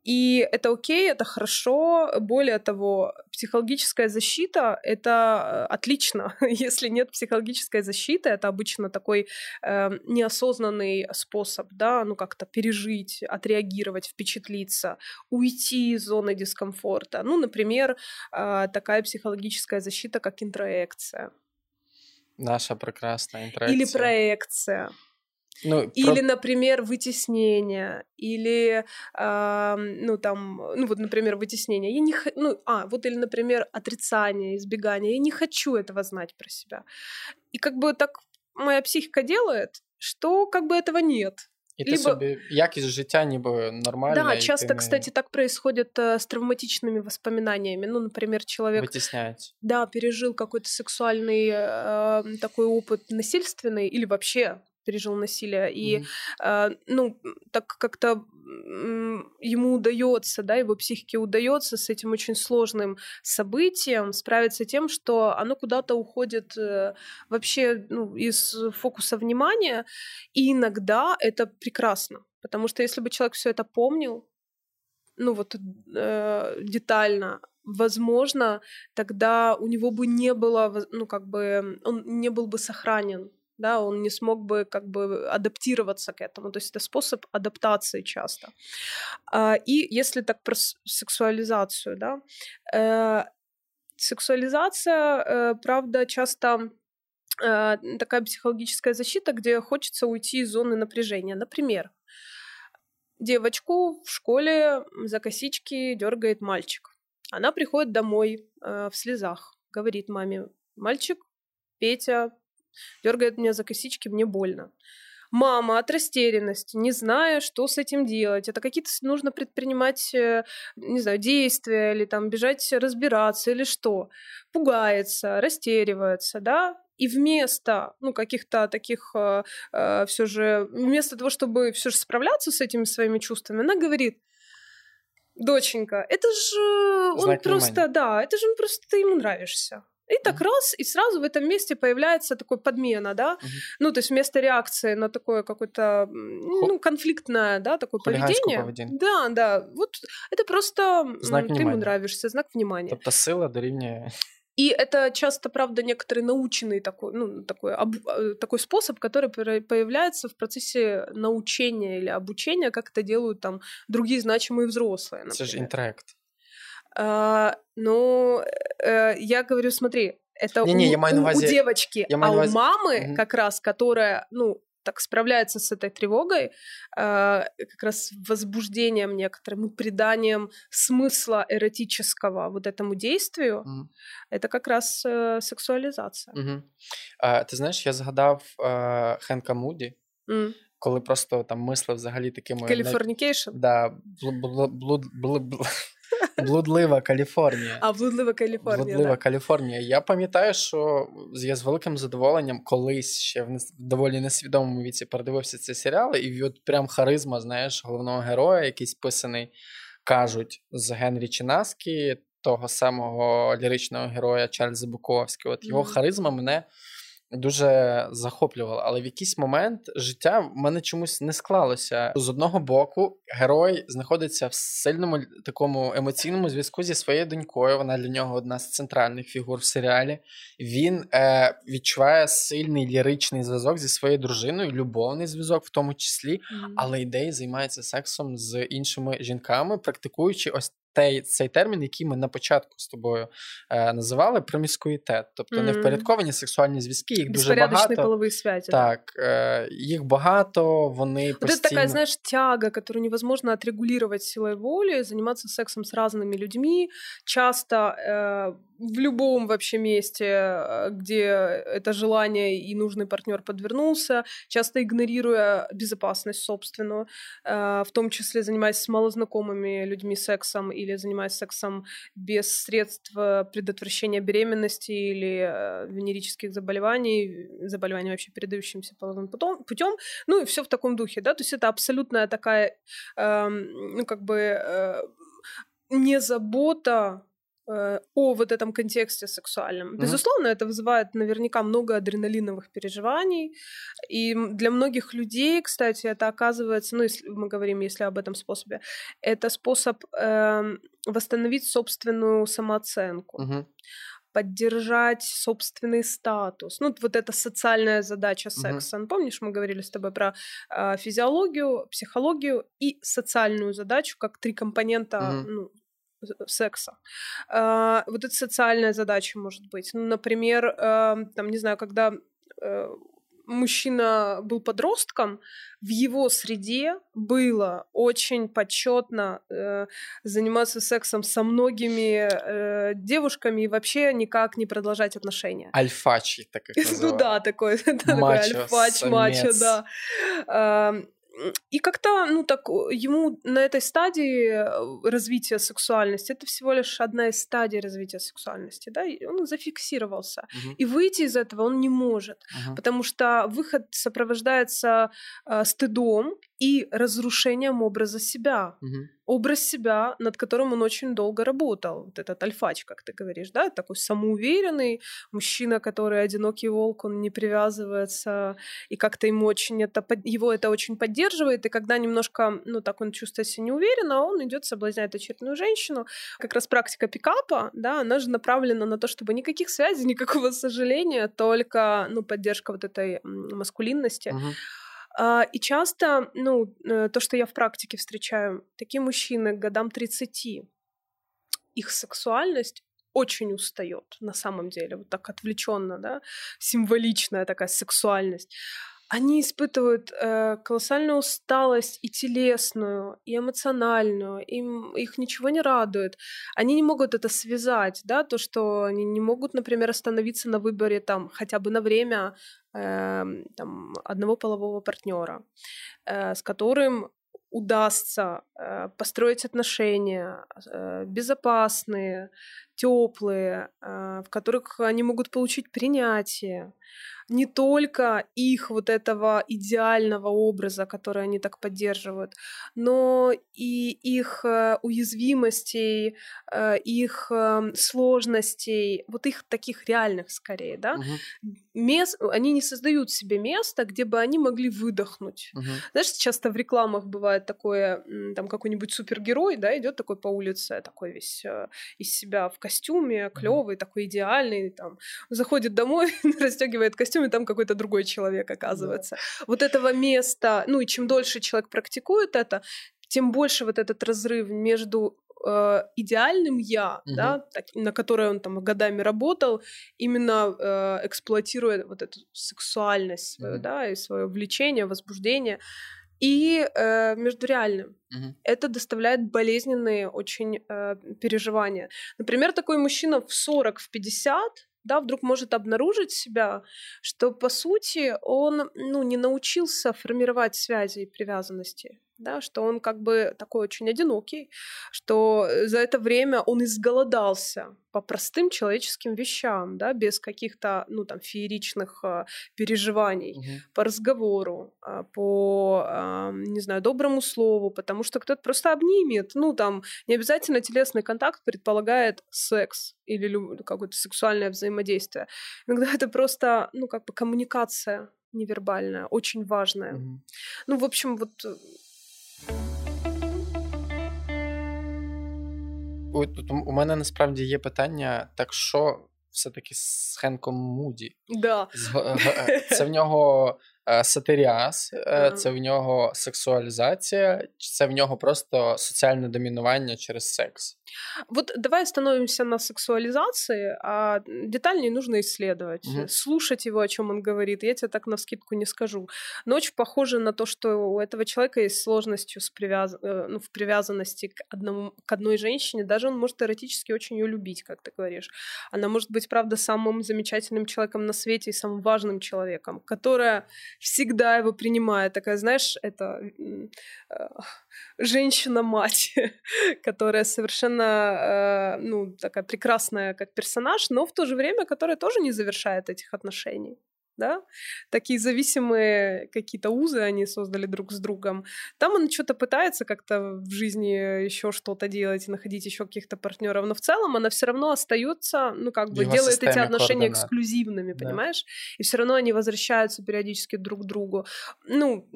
И это окей, это хорошо. Более того, психологическая защита — это э, отлично. Если нет психологической защиты, это обычно такой э, неосознанный способ, да, ну как-то пережить, отреагировать, впечатлиться, уйти из зоны дискомфорта. Ну, например, э, такая психологическая защита, как интроекция Наша прекрасна інтеракція. или проекция. Ну, Или, про... например, вытеснение, или, а, ну, там, ну, вот, например, вытеснение. Я не х... ну, а, вот, или, например, отрицание, избегание. Я не хочу этого знать про себя. И как бы так моя психика делает, что как бы этого нет. І ти либо- собі якість життя ніби нормальна. да, і часто, ти не кстати, так происходит э, с травматичными воспоминаниями. Ну, например, человек витісняється. да, пережил какой-то сексуальный э, такой опыт насильственный или вообще пережил насилие, и Мгм. э, ну, так как-то ему удается, да, его психике удается с этим очень сложным событием справиться тем, что оно куда-то уходит э, вообще ну, из фокуса внимания, и иногда это прекрасно, потому что если бы человек все это помнил, ну вот э, детально, возможно, тогда у него бы не было, ну как бы, он не был бы сохранен, да, он не смог бы как бы адаптироваться к этому. То есть это способ адаптации часто. А, и если так про сексуализацию, да, э, сексуализация, э, правда, часто э, такая психологическая защита, где хочется уйти из зоны напряжения. Например, девочку в школе за косички дергает мальчик. Она приходит домой в слезах, говорит маме, мальчик, Петя, дергает меня за косички, мне больно. Мама от растерянности, не зная, что с этим делать. Это какие-то нужно предпринимать, э, не знаю, действия или там бежать разбираться или что. Пугается, растеривается, да, и вместо, ну, каких-то таких все же, вместо того, чтобы все же справляться с этими своими чувствами, она говорит, доченька, это же он Знак просто, внимания. да, это же он просто ты ему нравишься. И так Мгм. раз, и сразу в этом месте появляется такой подмена, да, Мгм. ну, то есть вместо реакции на такое какое-то, м, ну, конфликтное, да, такое Хулиганскую поведение. поведение. Да, да, вот это просто м, Знак ты ему внимания. нравишься, знак внимания. Тобто сила дорівнює. И это часто, правда, некоторый наученный такой, ну, такой, об- э, такой способ, который пора- появляется в процессе научения или обучения, как это делают там другие значимые взрослые. Це ж например. інтерект. А, ну, э, я говорю, смотри, это Не-не, у, я маю на у- у увазі- девочки, я а маю на у увазі- мамы Мгм. как раз, которая, ну, так справляется с этой тревогой, э, как раз возбуждением некоторым, и приданием смысла эротического вот этому действию, Мгм. это как раз э, сексуализация. Угу. А, ти знаєш, я згадав е, Хенка Муді, М. коли просто там мислив взагалі такими най- Калифорникейшн. Да, блу- блу- блуд- блу- блу- блудлива Каліфорнія. А, блудлива Калифорния, Блудлива да. Каліфорнія. Я пам'ятаю, що я з великим задоволенням колись ще в доволі несвідомому віці передивився цей серіал, і от прям харизма, знаєш, головного героя, який списаний, кажуть, з Генрі Чинаскі, того самого ліричного героя Чарльза Буковського. От його Мгм. харизма мене дуже захоплювало, але в якийсь момент життя в мене чомусь не склалося. З одного боку, герой знаходиться в сильному такому емоційному зв'язку зі своєю донькою. Вона для нього одна з центральних фігур в серіалі. Він е, відчуває сильний ліричний зв'язок зі своєю дружиною, любовний зв'язок, в тому числі, але ідеї займається сексом з іншими жінками, практикуючи ось той, цей термін, який ми на початку з тобою е, називали проміскуїтет. Тобто mm-hmm. невпорядковані сексуальні зв'язки, їх дуже багато. половий связи. Так, е, їх багато, вони постійно... Это такая, знаешь, тяга, которую невозможно отрегулировать силой воли, заниматься сексом с разными людьми, часто э, в любом вообще месте, э, где это желание и нужный партнер подвернулся, часто игнорируя безопасность собственную, э, в том числе занимаясь с малознакомыми людьми сексом или занимаясь сексом без средств предотвращения беременности или э, венерических заболеваний, заболеваний вообще передающимся половым путем, ну и все в таком духе, да, то есть это абсолютная такая, э, ну как бы э, не забота Э, о вот этом контексте сексуальном. Безусловно, mm-hmm. это вызывает наверняка много адреналиновых переживаний. И для многих людей, кстати, это оказывается, ну, если мы говорим, если об этом способе, это способ э, восстановить собственную самооценку. Mm-hmm поддержать собственный статус. Ну, вот эта социальная задача секса. Uh-huh. помнишь, мы говорили с тобой про э, физиологию, психологию и социальную задачу, как три компонента uh-huh. ну, секса. А, вот это социальная задача может быть. Ну, например, э, там, не знаю, когда э, мужчина был подростком, в его среде было очень почетно э, заниматься сексом со многими э, девушками и вообще никак не продолжать отношения. Альфачи, так их. Ну да, такой, такой альфач, мачо, да. И как-то, ну так, ему на этой стадии э, развития сексуальности, это всего лишь одна из стадий развития сексуальности, да, и он зафиксировался. Угу. И выйти из этого он не может, угу. потому что выход сопровождается э, стыдом и разрушением образа себя. Угу образ себя, над которым он очень долго работал. Вот этот альфач, как ты говоришь, да, такой самоуверенный мужчина, который одинокий волк, он не привязывается, и как-то ему очень это, его это очень поддерживает, и когда немножко, ну, так он чувствует себя неуверенно, он идет соблазнять очередную женщину. Как раз практика пикапа, да, она же направлена на то, чтобы никаких связей, никакого сожаления, только, ну, поддержка вот этой маскулинности. Uh-huh. А, и часто, ну, э, то, что я в практике встречаю, такие мужчины к годам 30, их сексуальность очень устает на самом деле, вот так отвлеченно, да, символичная такая сексуальность. Они испытывают э, колоссальную усталость и телесную, и эмоциональную, им их ничего не радует. Они не могут это связать, да, то, что они не могут, например, остановиться на выборе там хотя бы на время э, там, одного полового партнера, э, с которым удастся э, построить отношения э, безопасные, теплые, э, в которых они могут получить принятие, не только их вот этого идеального образа, который они так поддерживают, но и их э, уязвимостей, э, их эм, сложностей, вот их таких реальных скорее, да, угу. Мест, они не создают себе место, где бы они могли выдохнуть. Угу. Знаешь, часто в рекламах бывает такое, там какой-нибудь супергерой, да, идет такой по улице, такой весь э, из себя в костюме, клевый, угу. такой идеальный, там заходит домой, расстегивает костюм костюме там какой-то другой человек оказывается. Да. Вот этого места, ну и чем дольше человек практикует это, тем больше вот этот разрыв между э, идеальным я, угу. да, так, на которое он там годами работал, именно э, эксплуатируя вот эту сексуальность свою, угу. да, и свое влечение, возбуждение, и э, между реальным. Угу. Это доставляет болезненные очень э, переживания. Например, такой мужчина в 40, в 50 да, вдруг может обнаружить себя, что, по сути, он ну, не научился формировать связи и привязанности. Да, что он как бы такой очень одинокий, что э, за это время он изголодался по простым человеческим вещам, да, без каких-то, ну, там, фееричных э, переживаний, угу. по разговору, э, по, э, не знаю, доброму слову, потому что кто-то просто обнимет, ну, там, не обязательно телесный контакт предполагает секс или какое-то сексуальное взаимодействие. Иногда это просто, ну, как бы коммуникация невербальная, очень важная. Угу. Ну, в общем, вот э, у мене насправді є питання: так що все-таки з Хенком Муді? Да. Це в нього сатиріаз, е, це в нього сексуалізація, чи це в нього просто соціальне домінування через секс? Вот давай остановимся на сексуализации, а детальнее нужно исследовать, угу. слушать его, о чем он говорит. Я тебе так на скидку не скажу. Но очень похоже на то, что у этого человека есть сложность с привяз... Э, ну, в привязанности к, одному... к одной женщине. Даже он может эротически очень ее любить, как ты говоришь. Она может быть, правда, самым замечательным человеком на свете и самым важным человеком, которая всегда его принимает. Такая, знаешь, это э, женщина-мать, которая совершенно, э, ну, такая прекрасная как персонаж, но в то же время, которая тоже не завершает этих отношений да, такие зависимые какие-то узы они создали друг с другом. Там он что-то пытается как-то в жизни еще что-то делать и находить еще каких-то партнеров, но в целом она все равно остается, ну как бы Его делает эти отношения координат. эксклюзивными, понимаешь? Да. И все равно они возвращаются периодически друг к другу. Ну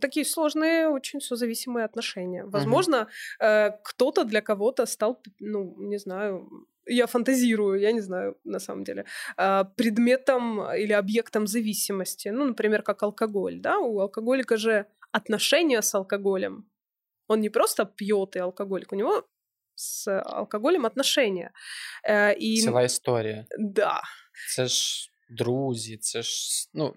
такие сложные, очень созависимые отношения. Возможно, угу. кто-то для кого-то стал, ну не знаю я фантазирую, я не знаю, на самом деле, а, предметом или объектом зависимости. Ну, например, как алкоголь, да, у алкоголика же отношения с алкоголем. Он не просто пьет и алкоголик, у него с алкоголем отношения. Э, и... Ціла історія. Да. Це ж друзі, це ж ну,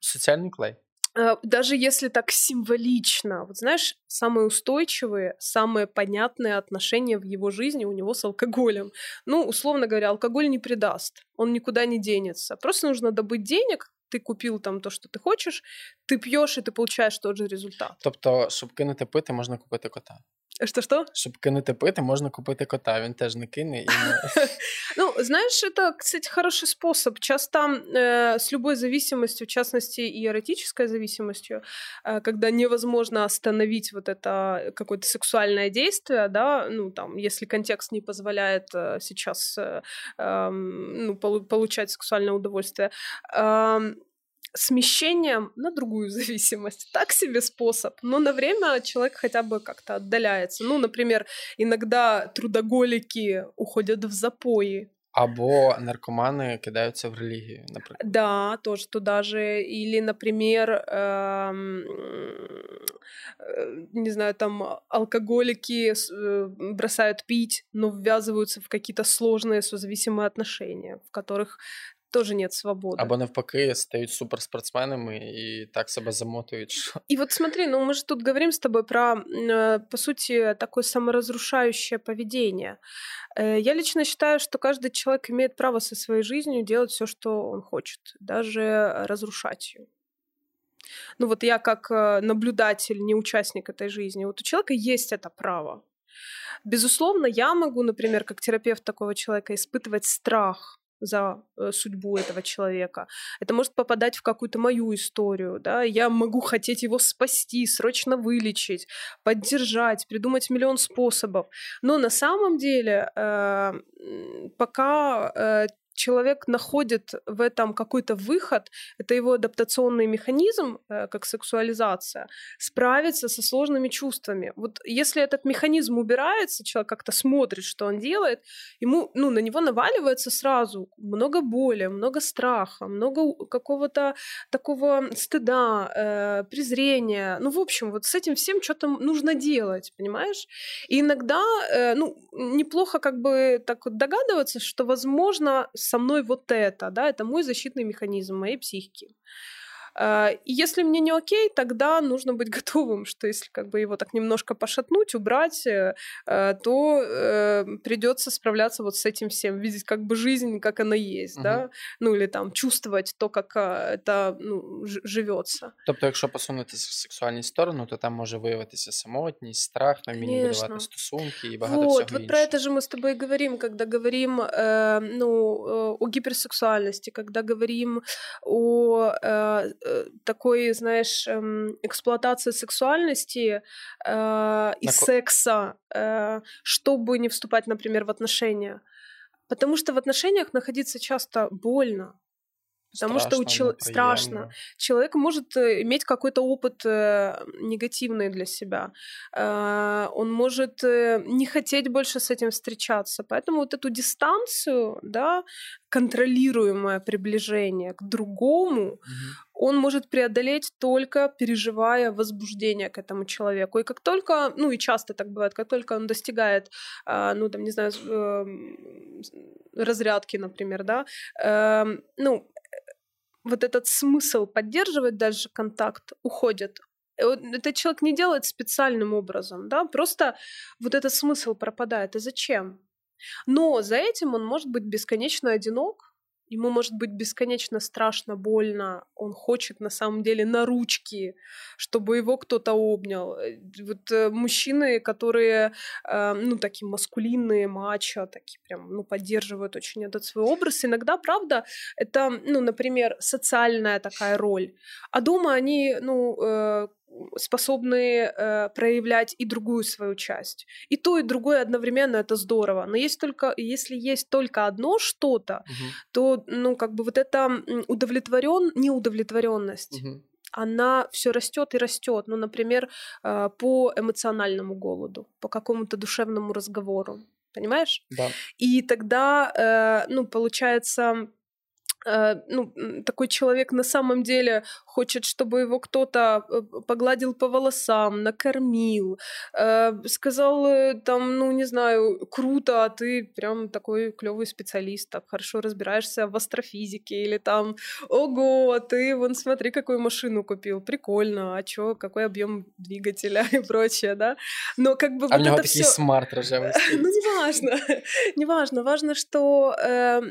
соціальний клей. Э, даже если так символично, вот знаешь, самые устойчивые, самые понятные отношения в его жизни у него с алкоголем. Ну, условно говоря, алкоголь не предаст, он никуда не денется. Просто нужно добыть денег, ты купил там то, что ты хочешь, ты пьешь и ты получаешь тот же результат. Тобто, щоб кинути пити, можна купити кота. Что что? Щоб кинути пити, можна купити кота. Він теж не кине. І не... ну, знаешь, это, кстати, хороший способ. Часто э, с любой зависимостью, в частности, и эротической зависимостью, э, когда невозможно остановить вот это какое-то сексуальное действие, да, ну, там, если контекст не позволяет э, сейчас э, э, ну, получать сексуальное удовольствие, э, смещением на другую зависимость. Так себе способ, но на время человек хотя бы как-то отдаляется. Ну, например, иногда трудоголики уходят в запои, Або наркоманы кидаются в религию, например. Да, тоже туда же. Или, например, эм, э, не знаю, там алкоголики э, бросают пить, но ввязываются в какие-то сложные созависимые отношения, в которых тоже нет свободы. Або навпаки, стають суперспортсменами и так себя замотують. И вот смотри, ну мы же тут говорим с тобой про, э, по сути, такое саморазрушающее поведение. Э, я лично считаю, что каждый человек имеет право со своей жизнью делать все, что он хочет, даже разрушать ее. Ну вот я как э, наблюдатель, не участник этой жизни, вот у человека есть это право. Безусловно, я могу, например, как терапевт такого человека, испытывать страх за э, судьбу этого человека. Это может попадать в какую-то мою историю, да, я могу хотеть его спасти, срочно вылечить, поддержать, придумать миллион способов. Но на самом деле, э, пока э, человек находит в этом какой-то выход, это его адаптационный механизм, э, как сексуализация, справиться со сложными чувствами. Вот если этот механизм убирается, человек как-то смотрит, что он делает, ему, ну, на него наваливается сразу много боли, много страха, много какого-то такого стыда, э, презрения. Ну, в общем, вот с этим всем что-то нужно делать, понимаешь? И иногда, э, ну, неплохо как бы так вот догадываться, что, возможно, со мной вот это, да, это мой защитный механизм моей психики. А, и если мне не окей, тогда нужно быть готовым, что если как бы его так немножко пошатнуть, убрать, э, э, то э, придется справляться вот с этим всем, видеть как бы жизнь, как она есть, угу. да, ну или там чувствовать то, как это ну, живется. Тобто, якщо посунути сексуальну сторону, то там може виявитися самотність, страх, наміння будувати стосунки і багато вот, всього Вот іншого. про это же мы с тобой говорим, когда говорим э, ну, о гиперсексуальности, когда говорим о э, такой, знаешь, э, эксплуатации сексуальности э, и На... секса, э, чтобы не вступать, например, в отношения. Потому что в отношениях находиться часто больно. Потому страшно, что у чел... страшно. Человек может э, иметь какой-то опыт э, негативный для себя. Э, он может э, не хотеть больше с этим встречаться. Поэтому вот эту дистанцию, да, контролируемое приближение к другому, угу. Он может преодолеть только переживая возбуждение к этому человеку. И как только, ну и часто так бывает, как только он достигает, э, ну там, не знаю, э, разрядки, например, да, э, ну вот этот смысл поддерживать дальше контакт уходит. Этот человек не делает специальным образом, да, просто вот этот смысл пропадает. И зачем? Но за этим он может быть бесконечно одинок, Ему может быть бесконечно страшно, больно. Он хочет на самом деле на ручки, чтобы его кто-то обнял. Э, вот э, мужчины, которые, э, ну, такие маскулинные, мачо, такие прям, ну, поддерживают очень этот свой образ. Иногда, правда, это, ну, например, социальная такая роль. А дома они, ну, э, способны э, проявлять и другую свою часть. И то, и другое одновременно это здорово. Но есть только, если есть только одно что-то, угу. то, ну, как бы вот эта удовлетворен, неудовлетворенность. Угу она все растет и растет. Ну, например, э, по эмоциональному голоду, по какому-то душевному разговору. Понимаешь? Да. И тогда, э, ну, получается, э, ну, такой человек на самом деле хочет, чтобы его кто-то э, погладил по волосам, накормил, э, сказал э, там, ну не знаю, круто, а ты прям такой клевый специалист, так хорошо разбираешься в астрофизике или там, ого, а ты вон смотри, какую машину купил, прикольно, а чё, какой объем двигателя и прочее, да? Но как бы а вот у него такие всё... смарт рожевый Ну неважно, неважно, важно, что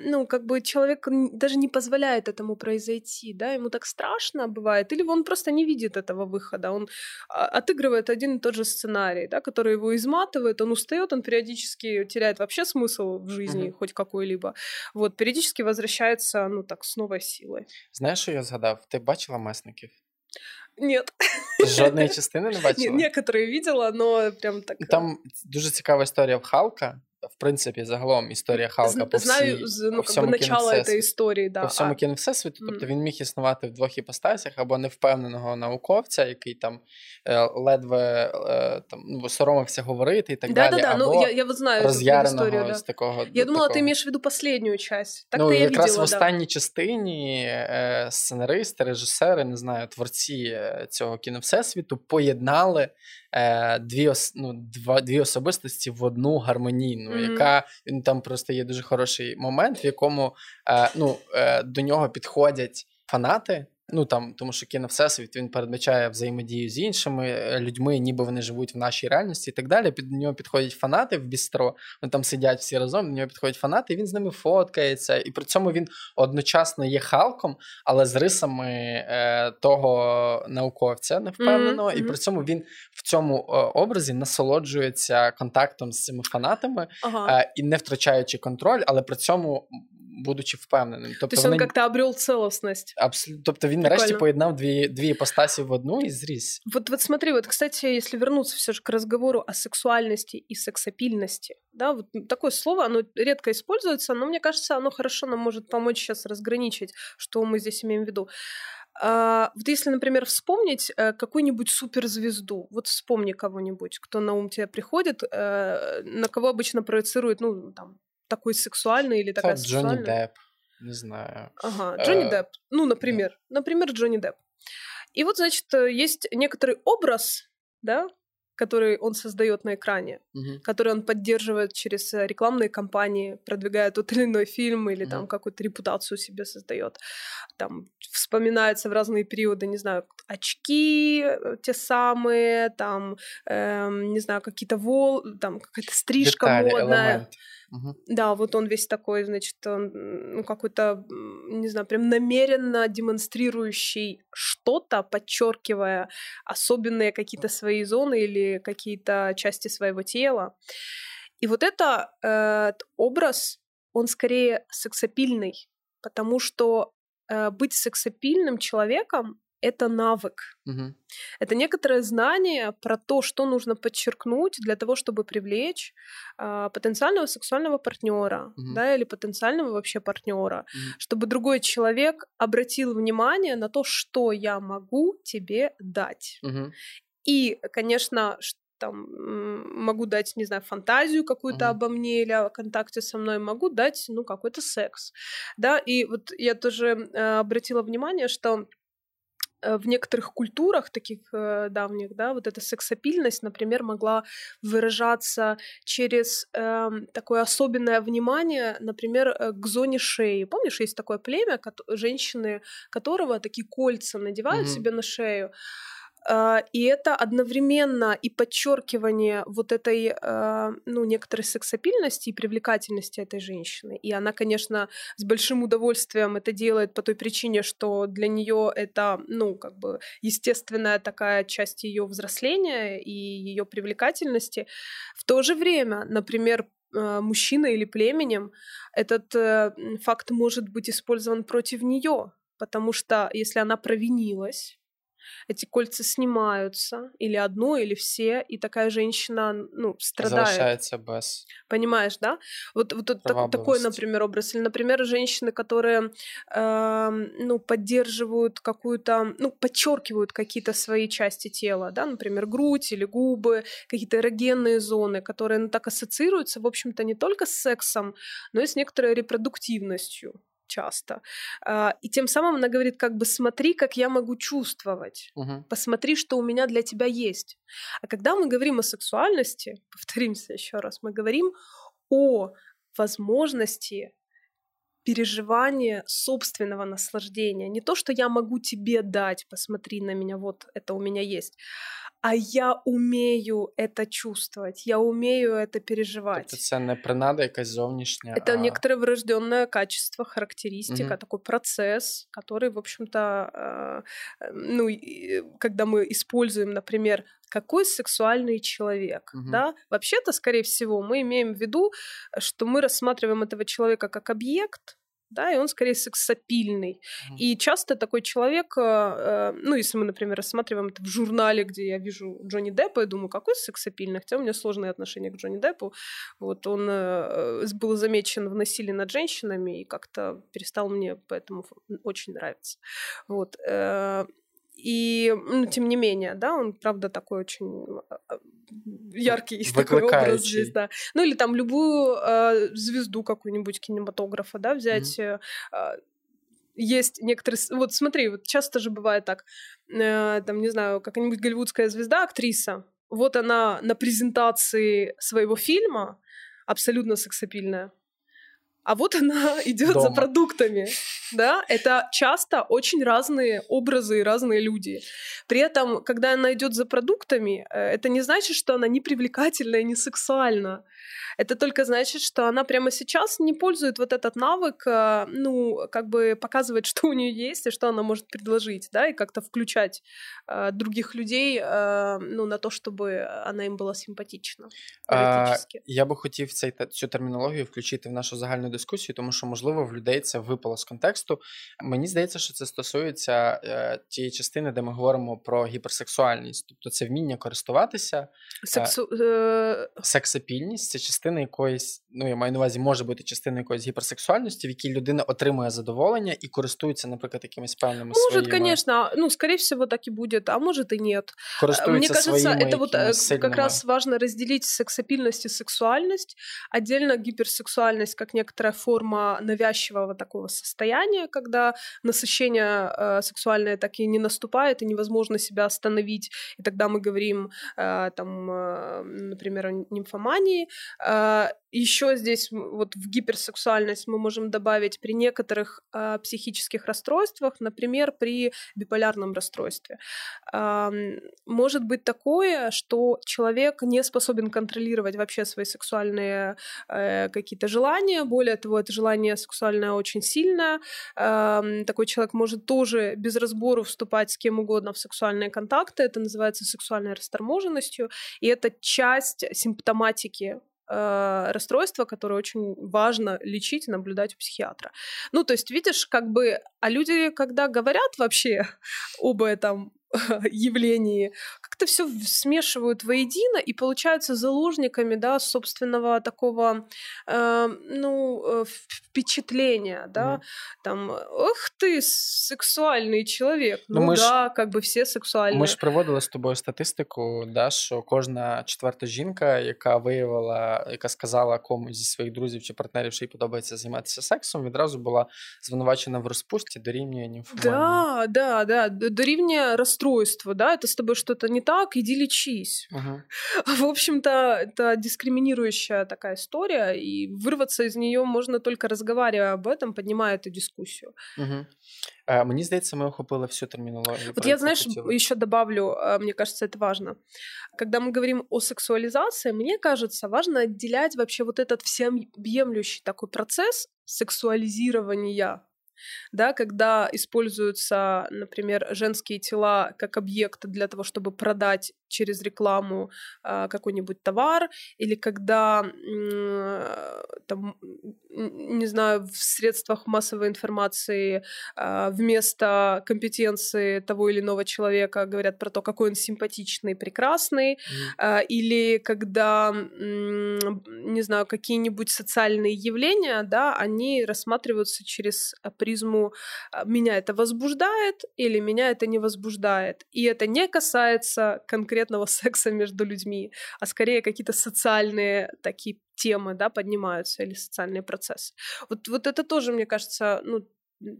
ну как бы человек даже не позволяет этому произойти, да, ему так страшно бывает, или он просто не видит этого выхода, он а, отыгрывает один и тот же сценарий, да, который его изматывает, он устает, он периодически теряет вообще смысл в жизни mm-hmm. хоть какой-либо, вот, периодически возвращается, ну так, с новой силой. Знаешь, що я згадав? Ти бачила месників? Нет. Жодної частини не бачила? Ні, некоторые видела, но прям так... Там дуже цікава історія в Халка, В принципі, загалом історія Халка по всій, Знаю, з, ну, по всьому начало этой історії, да. По всьому кіно всесвіту, тобто він міг існувати в двох іпостасях, або невпевненого науковця, який там е, ледве е, там, ну, соромився говорити і так да, далі, да, або ну, я, я знаю роз'яреного історію, з такого. Я думала, такого. ти маєш в виду останню часть. Так ну, я якраз видела, в останній да. частині е, сценаристи, режисери, не знаю, творці цього кіно всесвіту поєднали дві ну, два, дві особистості в одну гармонійну, mm-hmm. яка там просто є дуже хороший момент, в якому е, ну, е, до нього підходять фанати. Ну там, тому що кіно всесвіт він передбачає взаємодію з іншими е, людьми, ніби вони живуть в нашій реальності і так далі. Під нього підходять фанати в бістро, вони там сидять всі разом. До нього підходять фанати, і він з ними фоткається. І при цьому він одночасно є Халком, але з рисами е, того науковця невпевненого. Mm-hmm. І при цьому він в цьому е, образі насолоджується контактом з цими фанатами ага. е, і не втрачаючи контроль, але при цьому будучи впевненим. Тобто, То есть он как-то обрел целостность. Абсолютно. Тобто він нарешті поєднав дві, дві ипостаси в одну и зрис. Вот, вот смотри, вот, кстати, если вернуться все же к разговору о сексуальности и сексапильности, да, вот такое слово, оно редко используется, но мне кажется, оно хорошо нам может помочь сейчас разграничить, что мы здесь имеем в виду. А, вот если, например, вспомнить э, какую-нибудь суперзвезду, вот вспомни кого-нибудь, кто на ум тебе приходит, э, на кого обычно проецируют, ну, там, такой сексуальный или такая Джонни сексуальная. Джонни Депп, не знаю. Ага, Джонни Депп. Ну, например, например, Джонни Депп. И вот, значит, э, есть некоторый образ, да, который он создает на экране, угу. который он поддерживает через э, рекламные кампании, продвигая тот или иной фильм или угу. там какую-то репутацию себе создает. там вспоминаются в разные периоды, не знаю, очки э, те самые, там, эм, не знаю, какие-то вол, там какая-то стрижка Детали, модная. Элемент. Угу. Да, вот он весь такой, значит, он, ну, какой-то, не знаю, прям намеренно демонстрирующий что-то, подчеркивая особенные какие-то свои зоны или какие-то части своего тела. И вот это э, образ, он скорее сексапильный, потому что э, быть сексапильным человеком это навык. Угу. Это некоторое знание про то, что нужно подчеркнуть для того, чтобы привлечь э, потенциального сексуального партнера, угу. да, или потенциального вообще партнера, угу. чтобы другой человек обратил внимание на то, что я могу тебе дать. Угу. И, конечно, там могу дать, не знаю, фантазию какую-то mm-hmm. обо мне или о контакте со мной, могу дать, ну, какой-то секс, да, и вот я тоже э, обратила внимание, что в некоторых культурах таких э, давних, да, вот эта сексапильность, например, могла выражаться через э, такое особенное внимание, например, э, к зоне шеи. Помнишь, есть такое племя, ко- женщины которого такие кольца надевают mm-hmm. себе на шею, и это одновременно и подчеркивание вот этой, а, ну, некоторой сексапильности и привлекательности этой женщины. И она, конечно, с большим удовольствием это делает по той причине, что для нее это, ну, как бы естественная такая часть ее взросления и ее привлекательности. В то же время, например, а, мужчина или племенем, этот э, факт может быть использован против нее, потому что если она провинилась, эти кольца снимаются, или одно, или все, и такая женщина, ну, страдает. Возвращается без. Понимаешь, да? Вот, вот так, такой, например, образ. Или, например, женщины, которые, э, ну, поддерживают какую-то, ну, подчеркивают какие-то свои части тела, да, например, грудь или губы, какие-то эрогенные зоны, которые, ну, так ассоциируются, в общем-то, не только с сексом, но и с некоторой репродуктивностью часто. А, и тем самым она говорит, как бы смотри, как я могу чувствовать. Угу. Посмотри, что у меня для тебя есть. А когда мы говорим о сексуальности, повторимся еще раз, мы говорим о возможности переживания собственного наслаждения. Не то, что я могу тебе дать, посмотри на меня, вот это у меня есть, а я умею это чувствовать, я умею это переживать. Это це не принада якась зовнішня. Это а... некоторое врожденное качество, характеристика, угу. такой процесс, который, в общем-то, э, ну, когда мы используем, например, какой сексуальный человек, угу. да, вообще-то, скорее всего, мы имеем в виду, что мы рассматриваем этого человека как объект, да, и он скорее сексапильный. Mm-hmm. И часто такой человек, э, э, ну, если мы, например, рассматриваем это в журнале, где я вижу Джонни Деппа, я думаю, какой сексапильный, хотя у меня сложные отношения к Джонни Деппу. Вот он э, был замечен в насилии над женщинами и как-то перестал мне поэтому очень нравиться. Вот. И, ну, тем не менее, да, он, правда, такой очень а, а, яркий есть такой образ здесь, да. Ну, или там любую э, звезду какую-нибудь кинематографа, да, взять. Mm-hmm. Э, есть некоторые... Вот смотри, вот часто же бывает так, э, там, не знаю, какая-нибудь голливудская звезда, актриса, вот она на презентации своего фильма абсолютно сексапильная, а вот она идет за продуктами. Да, это часто очень разные образы и разные люди. При этом, когда она идет за продуктами, э, это не значит, что она не привлекательна и не сексуальна. Это только значит, что она прямо сейчас не пользует вот этот навык, э, ну, как бы показывать, что у нее есть и что она может предложить, да, и как-то включать э, других людей, э, ну, на то, чтобы она им была симпатична. А, я би хотів цей цю термінологію включити в нашу загальну Дискусію, тому що, можливо, в людей це випало з контексту. Мені здається, що це стосується е, тієї частини, де ми говоримо про гіперсексуальність, тобто це вміння користуватися, Сексу... е... сексапільність це частина якоїсь, ну я маю на увазі, може бути частина якоїсь гіперсексуальності, в якій людина отримує задоволення і користується, наприклад, якимись певними может, своїми... Конечно, ну, скорее всего, так и будет, а может и нет. Мне кажется, это вот сильными... как раз важно разделить сексапильность и сексуальность, отдельно гиперсексуальность как некоторая некоторая форма навязчивого такого состояния, когда насыщение э, сексуальное так и не наступает, и невозможно себя остановить. И тогда мы говорим, э, там, э, например, о нимфомании. Э, еще здесь вот в гиперсексуальность мы можем добавить при некоторых э, психических расстройствах, например, при биполярном расстройстве. Э, может быть такое, что человек не способен контролировать вообще свои сексуальные э, какие-то желания. Более это желание сексуальное очень сильное. Э, такой человек может тоже без разбору вступать с кем угодно в сексуальные контакты. Это называется сексуальной расторможенностью. И это часть симптоматики э, расстройство, которое очень важно лечить и наблюдать у психиатра. Ну, то есть, видишь, как бы, а люди, когда говорят вообще об этом, явлении, как-то все смешивают воедино и получаются заложниками, да, собственного такого, э, ну, э, впечатления, да, mm. там, ох ты, сексуальный человек, ну, ну да, ж, как бы все сексуальні. Ми ж проводили з тобою статистику, да, що кожна четверта жінка, яка виявила, яка сказала комусь зі своїх друзів чи партнерів, що їй подобається займатися сексом, відразу була звинувачена в розпусті, дорівнює німфоманії. Да, да, да, дорівнює расстройство, да, это с тобой что-то не так, иди лечись. Угу. В общем-то, это дискриминирующая такая история, и вырваться из нее можно только разговаривая об этом, поднимая эту дискуссию. Угу. А, Мені здається, ми охопили всю терминологию. Вот я, знаешь, хотела. еще добавлю, а, мне кажется, это важно. Когда мы говорим о сексуализации, мне кажется, важно отделять вообще вот этот всеобъемлющий такой процесс сексуализирования да, когда используются, например, женские тела как объект для того, чтобы продать через рекламу э, какой-нибудь товар, или когда, э, там, не знаю, в средствах массовой информации э, вместо компетенции того или иного человека говорят про то, какой он симпатичный, прекрасный, mm. э, или когда, э, не знаю, какие-нибудь социальные явления, да, они рассматриваются через призму «меня это возбуждает» или «меня это не возбуждает». И это не касается конкретно конкретного секса между людьми, а скорее какие-то социальные такие темы, да, поднимаются или социальные процессы. Вот, вот это тоже, мне кажется, ну,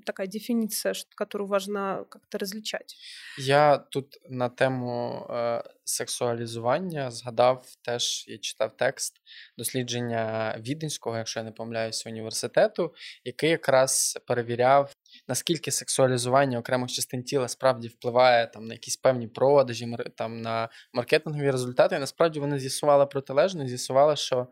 такая дефініція, которую важно как-то различать. Я тут на тему е, сексуалізування згадав теж я читав текст дослідження Віденського, якщо я не помиляюся, університету, який якраз перевіряв наскільки сексуалізування окремих частин тіла справді впливає там на якісь певні продажі, там на маркетингові результати. І насправді вони з'ясували протилежно, з'ясували, що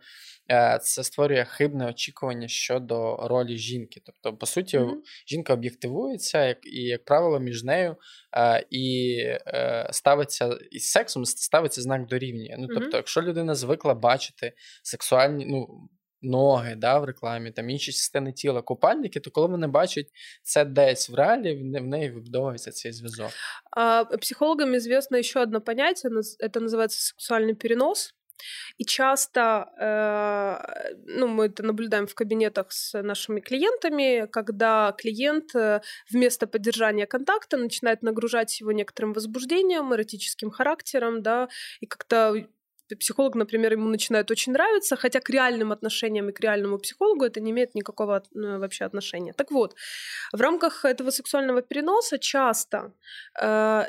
це створює хибне очікування щодо ролі жінки. Тобто, по суті, mm-hmm. жінка об'єктивується, як, і, як правило, між нею е, і е, ставиться із сексом ставиться знак дорівнює. Ну, тобто, mm-hmm. якщо людина звикла бачити сексуальні, ну ноги да, в рекламі, там інші частини тіла, купальники, то коли вони бачать це десь в реалі, в неї вибудовується цей зв'язок. А, психологам известно еще одно понятие, это называется сексуальный перенос. И часто, э, ну, мы это наблюдаем в кабинетах с нашими клиентами, когда клиент э, вместо поддержания контакта начинает нагружать его некоторым возбуждением, эротическим характером, да, и как-то психолог, например, ему начинает очень нравиться, хотя к реальным отношениям и к реальному психологу это не имеет никакого ну, вообще отношения. Так вот, в рамках этого сексуального переноса часто э,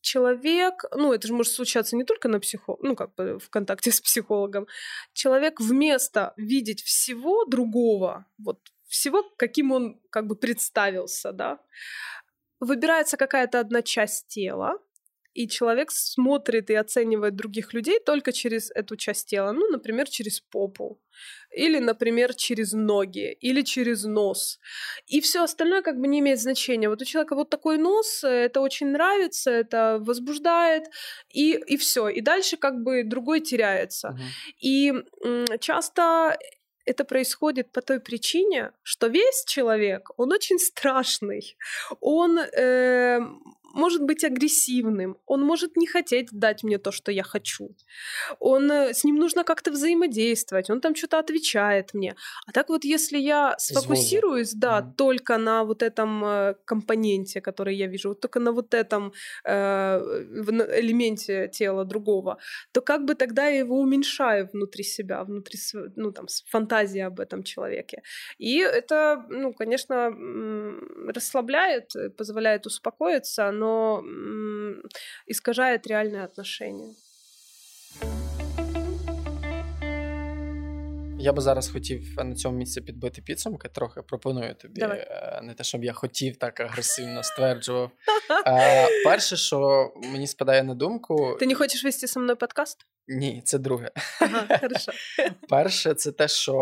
человек, ну это же может случаться не только на психо, ну как бы в контакте с психологом, человек вместо видеть всего другого, вот всего, каким он как бы представился, да, выбирается какая-то одна часть тела, и человек смотрит и оценивает других людей только через эту часть тела, ну, например, через попу, или, например, через ноги, или через нос. И все остальное как бы не имеет значения. Вот у человека вот такой нос, это очень нравится, это возбуждает, и, и все. И дальше как бы другой теряется. Uh-huh. И часто это происходит по той причине, что весь человек, он очень страшный, он э, может быть агрессивным, он может не хотеть дать мне то, что я хочу. Он, э, с ним нужно как-то взаимодействовать, он там что-то отвечает мне. А так вот, если я сфокусируюсь, да, mm. только на вот этом э, компоненте, который я вижу, вот только на вот этом э, элементе тела другого, то как бы тогда я его уменьшаю внутри себя, внутри, ну, там, фантазии об этом человеке. И это, ну, конечно, расслабляет, позволяет успокоиться, но искажает реальные отношения. Я би зараз хотів на цьому місці підбити підсумки. Трохи пропоную тобі. Давай. Е, не те, щоб я хотів так агресивно стверджував. Е, перше, що мені спадає на думку. Ти не хочеш вести зі мною подкаст? Ні, це друге. Ага, хорошо. Перше, це те, що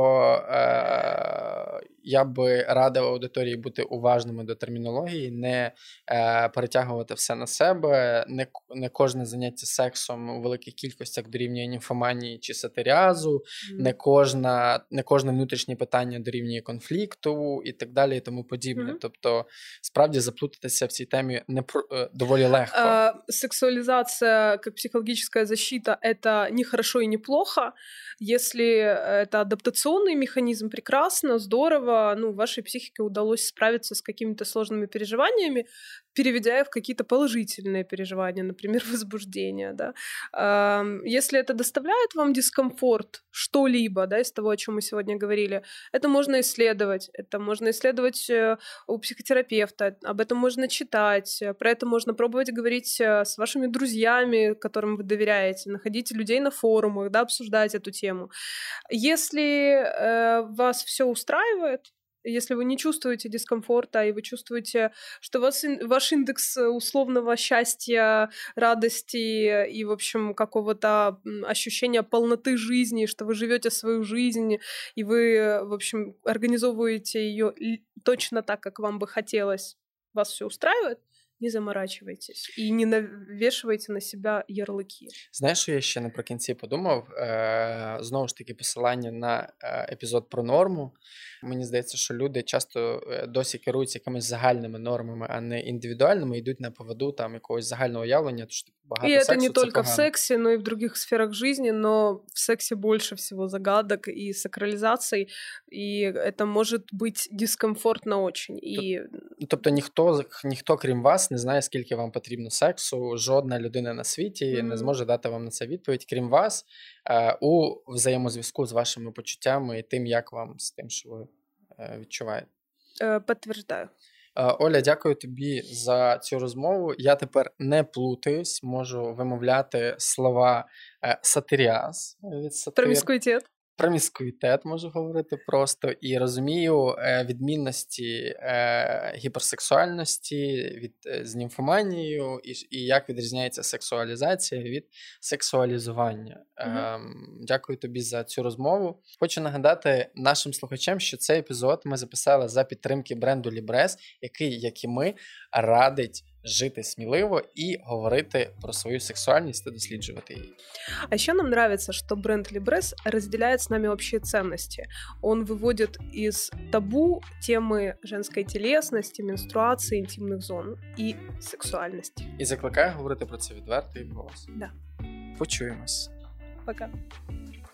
е, я би радив аудиторії бути уважними до термінології, не е, перетягувати все на себе, не не кожне заняття сексом у великих кількостях дорівнює німфоманії чи сатеріазу, mm. не кожна, не кожне внутрішнє питання дорівнює конфлікту і так далі, і тому подібне. Mm. Тобто, справді заплутатися в цій темі не е, доволі легко. А, сексуалізація як психологічна защита – це не хорошо и не плохо. Если это адаптационный механизм, прекрасно, здорово, ну, вашей психике удалось справиться с какими-то сложными переживаниями, переведя их в какие-то положительные переживания, например, возбуждение, да. Если это доставляет вам дискомфорт, что-либо, да, из того, о чем мы сегодня говорили, это можно исследовать, это можно исследовать э, у психотерапевта, об этом можно читать, про это можно пробовать говорить э, с вашими друзьями, которым вы доверяете, находить людей на форумах, да, обсуждать эту тему. Если э, вас все устраивает, если вы не чувствуете дискомфорта, и вы чувствуете, что вас, ваш индекс э, условного счастья, радости и, в общем, какого-то ощущения полноты жизни, что вы живете свою жизнь, и вы, в общем, организовываете ее точно так, как вам бы хотелось, вас все устраивает, не заморачивайтесь і не навішуйте на себе ярлики. Знаєш, що я ще наприкінці подумав? Е, Знову ж таки, посилання на е, епізод про норму. Мені здається, що люди часто е, досі керуються якимись загальними нормами, а не індивідуальними, йдуть на поводу там якогось загального уявлення. Тож типу, багато и сексу, это не только погано. в сексе, но и в других сферах жизни, но в сексе больше всего загадок и сакрализаций, и это может быть дискомфортно очень. І... Тобто ніхто, ніхто, крім вас, не знає, скільки вам потрібно сексу, жодна людина на світі mm-hmm. не зможе дати вам на це відповідь, крім вас, е, у взаємозв'язку з вашими почуттями і тим, як вам з тим, що ви е, відчуваєте. Е, Підтверждаю. Оля, дякую тобі за цю розмову. Я тепер не плутаюсь, можу вимовляти слова сатиріаз від сатир. Проміскуїтет проміскуїтет можу говорити просто і розумію е, відмінності е, гіперсексуальності від е, з німфоманією, і і як відрізняється сексуалізація від сексуалізування. Mm-hmm. Дякую тобі за цю розмову. Хочу нагадати нашим слухачам, що цей епізод ми записали за підтримки бренду Libres, який, як і ми, радить жити сміливо і говорити про свою сексуальність и досліджувати її. А еще нам нравится, что бренд Libres разделяет с нами общие ценности. Он выводит из табу темы женской телесности, менструации, интимных зон и сексуальности. І закликає говорити про це відверто і голос. Да. Почуємось. Пока. Пока.